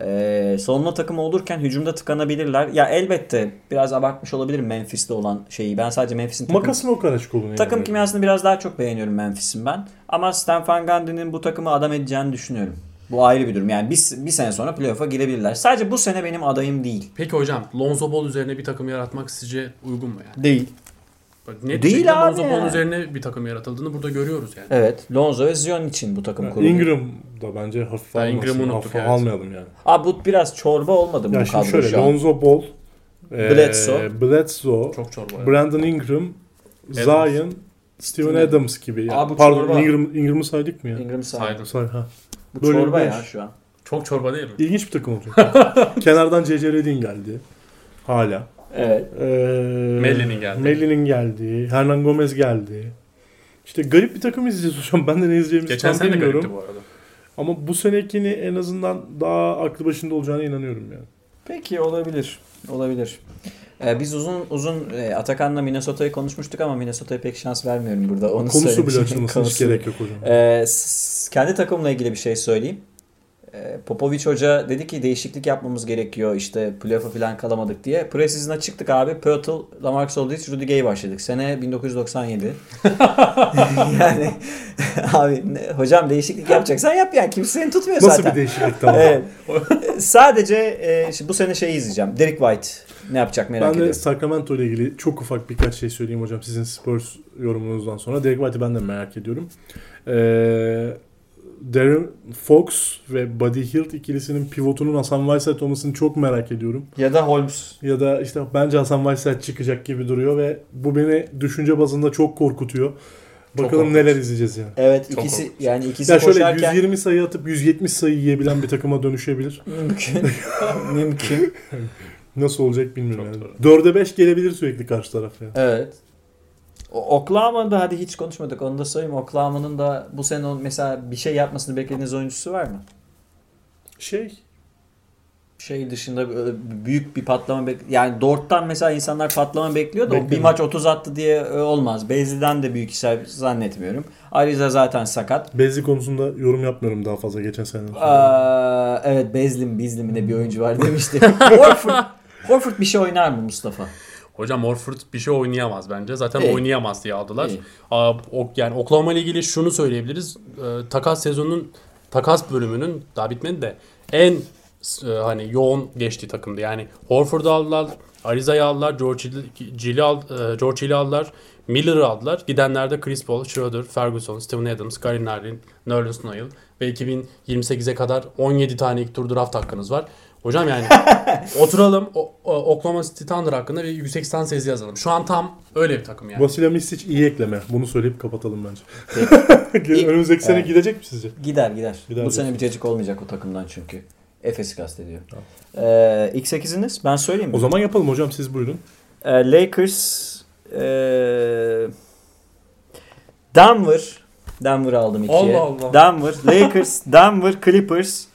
Ee, savunma takımı olurken hücumda tıkanabilirler. Ya elbette biraz abartmış olabilirim Memphis'te olan şeyi. Ben sadece Memphis'in takım, Makasın o kadar açık takım yani. kimyasını biraz daha çok beğeniyorum Memphis'in ben. Ama Stan Van Gundy'nin bu takımı adam edeceğini düşünüyorum. Bu ayrı bir durum. Yani bir, bir sene sonra playoff'a girebilirler. Sadece bu sene benim adayım değil. Peki hocam Lonzo Ball üzerine bir takım yaratmak sizce uygun mu yani? Değil. Bak, net Değil şekilde abi Lonzo ya. Ball üzerine bir takım yaratıldığını burada görüyoruz yani. Evet. Lonzo ve Zion için bu takım Yani kurulu. Ingram da bence hafif Ben almasın. Ingram'ı unuttuk, Hafife evet. almayalım yani. Abi bu biraz çorba olmadı mı Ya bu şimdi kadro şöyle şu an? Lonzo Ball, e, Bledsoe. Bledsoe, Çok çorba. evet. Brandon Ingram, Zion, Steven Adams gibi. Yani. Abi bu Pardon çorba. Ingram, Ingram'ı saydık mı ya? Ingram saydı. Saydım. Say, ha. Bu Böyle çorba bir ya şu an. Çok çorba değil mi? İlginç bir takım olacak. Kenardan C.C. Redin geldi. Hala. Evet. Ee, Melli'nin geldi. Melli'nin geldi. Hernan Gomez geldi. İşte garip bir takım izleyeceğiz hocam. Ben de ne izleyeceğimizi Geçen tam sene bilmiyorum. garipti bu arada. Ama bu senekini en azından daha aklı başında olacağına inanıyorum yani. Peki olabilir. Olabilir. Ee, biz uzun uzun e, Atakan'la Minnesota'yı konuşmuştuk ama Minnesota'ya pek şans vermiyorum burada. Onu Konusu bile açılmasına hiç gerek yok hocam. Ee, kendi takımla ilgili bir şey söyleyeyim. Ee, Popovic Hoca dedi ki değişiklik yapmamız gerekiyor işte playoff'a falan kalamadık diye. Preseason'a çıktık abi. Pirtle, Lamarcus Aldridge, Rudy Gay başladık. Sene 1997. yani abi ne- hocam değişiklik yapacaksan yap yani. Kimse seni tutmuyor Nasıl zaten. bir değişiklik tamam. Evet. Sadece e, şimdi bu sene şeyi izleyeceğim. Derek White ne yapacak merak Ben de ediyorum. Sacramento ile ilgili çok ufak birkaç şey söyleyeyim hocam sizin Spurs yorumunuzdan sonra. Derek White'i ben de merak ediyorum. Ee, Darren Fox ve Buddy Hield ikilisinin pivotunun Hasan Whiteside olmasını çok merak ediyorum. Ya da Holmes. Ya da işte bence Hasan Whiteside çıkacak gibi duruyor ve bu beni düşünce bazında çok korkutuyor. Çok Bakalım korkunç. neler izleyeceğiz yani. Evet Çok ikisi korkunç. yani ikisi Ya şöyle koşarken 120 sayı atıp 170 sayı yiyebilen bir takıma dönüşebilir. mümkün. mümkün. Nasıl olacak bilmiyorum Çok yani. doğru. 4'e 5 gelebilir sürekli karşı taraf yani. Evet. Oklahoma'da hadi hiç konuşmadık onu da söyleyeyim. Oklahoma'nın da bu sene mesela bir şey yapmasını beklediğiniz oyuncusu var mı? Şey Şey dışında böyle büyük bir patlama bek yani Dort'tan mesela insanlar patlama bekliyor da o bir maç 30 attı diye e, olmaz. Bezli'den de büyük işler zannetmiyorum. Ariza zaten sakat. Bezli konusunda yorum yapmıyorum daha fazla geçen sonra. Aa, evet Bezlim Bizlim'de bir oyuncu var demişti. Horford, Horford bir şey oynar mı Mustafa? Hocam Horford bir şey oynayamaz bence. Zaten İyi. oynayamaz diye aldılar. İyi. Aa, o, yani Oklahoma ile ilgili şunu söyleyebiliriz. Ee, takas sezonunun takas bölümünün daha bitmedi de en e, hani yoğun geçtiği takımdı. Yani Horford'u aldılar, Ariza'yı aldılar, George Hill'i al, e, George Hill'i aldılar, Miller'ı aldılar. Gidenlerde Chris Paul, Schroeder, Ferguson, Steven Adams, Gary Narvin, Nerlens Noel ve 2028'e kadar 17 tane ilk tur draft hakkınız var. Hocam yani oturalım o, o, Oklahoma City Thunder hakkında bir yüksek lisans tezi yazalım. Şu an tam öyle bir takım yani. Vasile Misic iyi ekleme. Bunu söyleyip kapatalım bence. Önümüzdeki sene Evet. gidecek mi sizce? Gider gider. Gider Bu sene cacık olmayacak o takımdan çünkü. Efes'i kastediyor. Ee, ilk 8'iniz ben söyleyeyim mi? O zaman yapalım hocam siz buyurun. Ee, Lakers, Ee, Denver. Denver aldım ikiye. Allah Allah. Denver, Lakers, Denver, Clippers,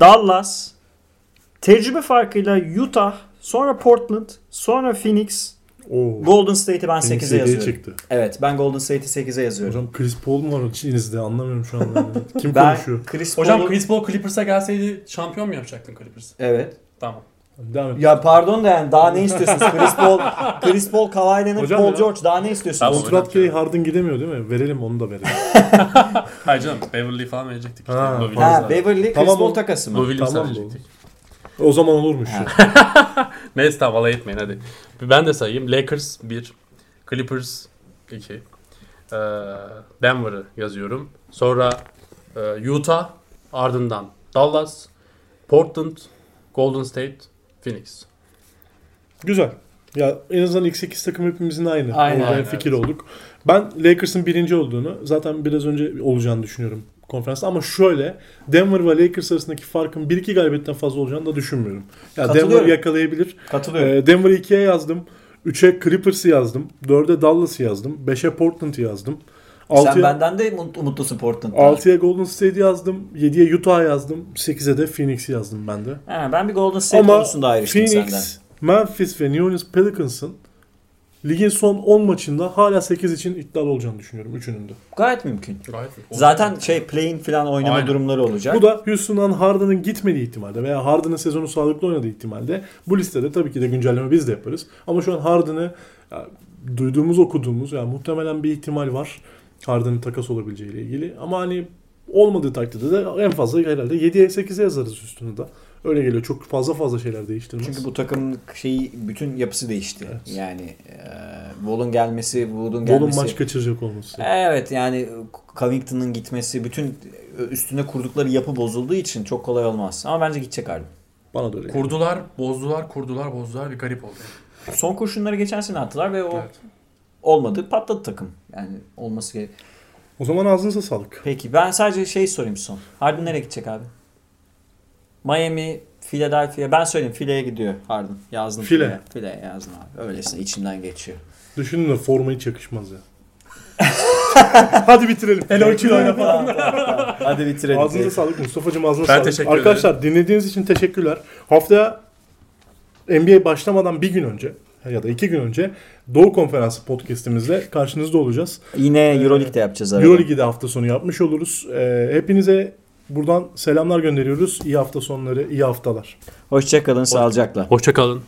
Dallas. Tecrübe farkıyla Utah, sonra Portland, sonra Phoenix, Oo. Golden State'i ben Phoenix 8'e yediye yazıyorum. çıktı. Evet ben Golden State'i 8'e yazıyorum. Hocam Chris Paul mu var içinizde anlamıyorum şu an. Kim ben konuşuyor? Chris Hocam Paul'u- Chris Paul Clippers'a gelseydi şampiyon mu yapacaktın Clippers? Evet. Tamam. Devam et. Ya pardon da yani daha ne istiyorsunuz? Chris Paul, Chris Paul, Kawhi Leonard, Hocam Paul ya. George daha ne istiyorsunuz? Tamam. Kontrat gereği Harden gidemiyor değil mi? Verelim onu da verelim. Hayır canım Beverly falan verecektik işte. Ha, ha, Beverly Chris Tamam, Paul takası mı? Tamam, verecektik. O zaman olurmuş. Neyse tamam alay etmeyin hadi. Ben de sayayım. Lakers 1, Clippers 2, ee, Denver'ı yazıyorum. Sonra ee, Utah, ardından Dallas, Portland, Golden State, Phoenix. Güzel. Ya en azından ilk 8 takım hepimizin aynı. Aynen. Aynen, fikir evet. olduk. Ben Lakers'ın birinci olduğunu zaten biraz önce olacağını düşünüyorum konferansta ama şöyle Denver ve Lakers arasındaki farkın 1-2 galibiyetten fazla olacağını da düşünmüyorum. Ya. Denver yakalayabilir. Katılıyorum. Ee, Denver'ı 2'ye yazdım. 3'e Clippers'ı yazdım. 4'e Dallas'ı yazdım. 5'e Portland'ı yazdım. Sen 6'ya benden de mut- umutlusun Portland'da. 6'ya Golden State'i yazdım. 7'ye Utah yazdım. 8'e de Phoenix'i yazdım ben de. He, ben bir Golden State Ama konusunda ayrıştım Phoenix, senden. Memphis ve New Orleans Pelicans'ın ligin son 10 maçında hala 8 için iddialı olacağını düşünüyorum üçünün de. Gayet mümkün. Gayet iyi. Zaten şey play-in falan oynama Aynen. durumları olacak. Bu da Houston'dan Harden'ın gitmediği ihtimalde veya Harden'ın sezonu sağlıklı oynadığı ihtimalde bu listede tabii ki de güncelleme biz de yaparız. Ama şu an Harden'ı ya, duyduğumuz okuduğumuz yani muhtemelen bir ihtimal var Harden'ın takas olabileceği ile ilgili. Ama hani olmadığı takdirde de en fazla herhalde 7'ye 8'e yazarız üstünü de. Öyle geliyor. Çok fazla fazla şeyler değiştirmez. Çünkü bu takımın şeyi bütün yapısı değişti. Evet. Yani e, Wall'un gelmesi, Wood'un gelmesi. maç kaçıracak olması. Evet yani Covington'ın gitmesi, bütün üstüne kurdukları yapı bozulduğu için çok kolay olmaz. Ama bence gidecek Harden. Bana da öyle. Kurdular, bozdular, kurdular, bozdular bir garip oldu. Son kurşunları geçen sene attılar ve o Evet. olmadı. Patladı takım. Yani olması gerek. O zaman ağzınıza sağlık. Peki ben sadece şey sorayım son. Harden nereye gidecek abi? Miami, Philadelphia. Ben söyleyeyim Philea'ya gidiyor Harden. Yazdım File. Philea'ya. Philea'ya yazdım abi. Öylesine içimden geçiyor. Düşünün de forma hiç yakışmaz ya. Hadi bitirelim. Hello Kilo oyna tamam. Hadi bitirelim. Ağzınıza sağlık Mustafa'cığım ağzına Ben sağlık. teşekkür Arkadaşlar dinlediğiniz için teşekkürler. Haftaya NBA başlamadan bir gün önce ya da iki gün önce Doğu Konferansı podcastimizle karşınızda olacağız. Yine Euroleague de yapacağız arada. Euroleague'i de hafta sonu yapmış oluruz. Ee, hepinize buradan selamlar gönderiyoruz. İyi hafta sonları, iyi haftalar. Hoşçakalın, sağlıcakla. Hoşçakalın.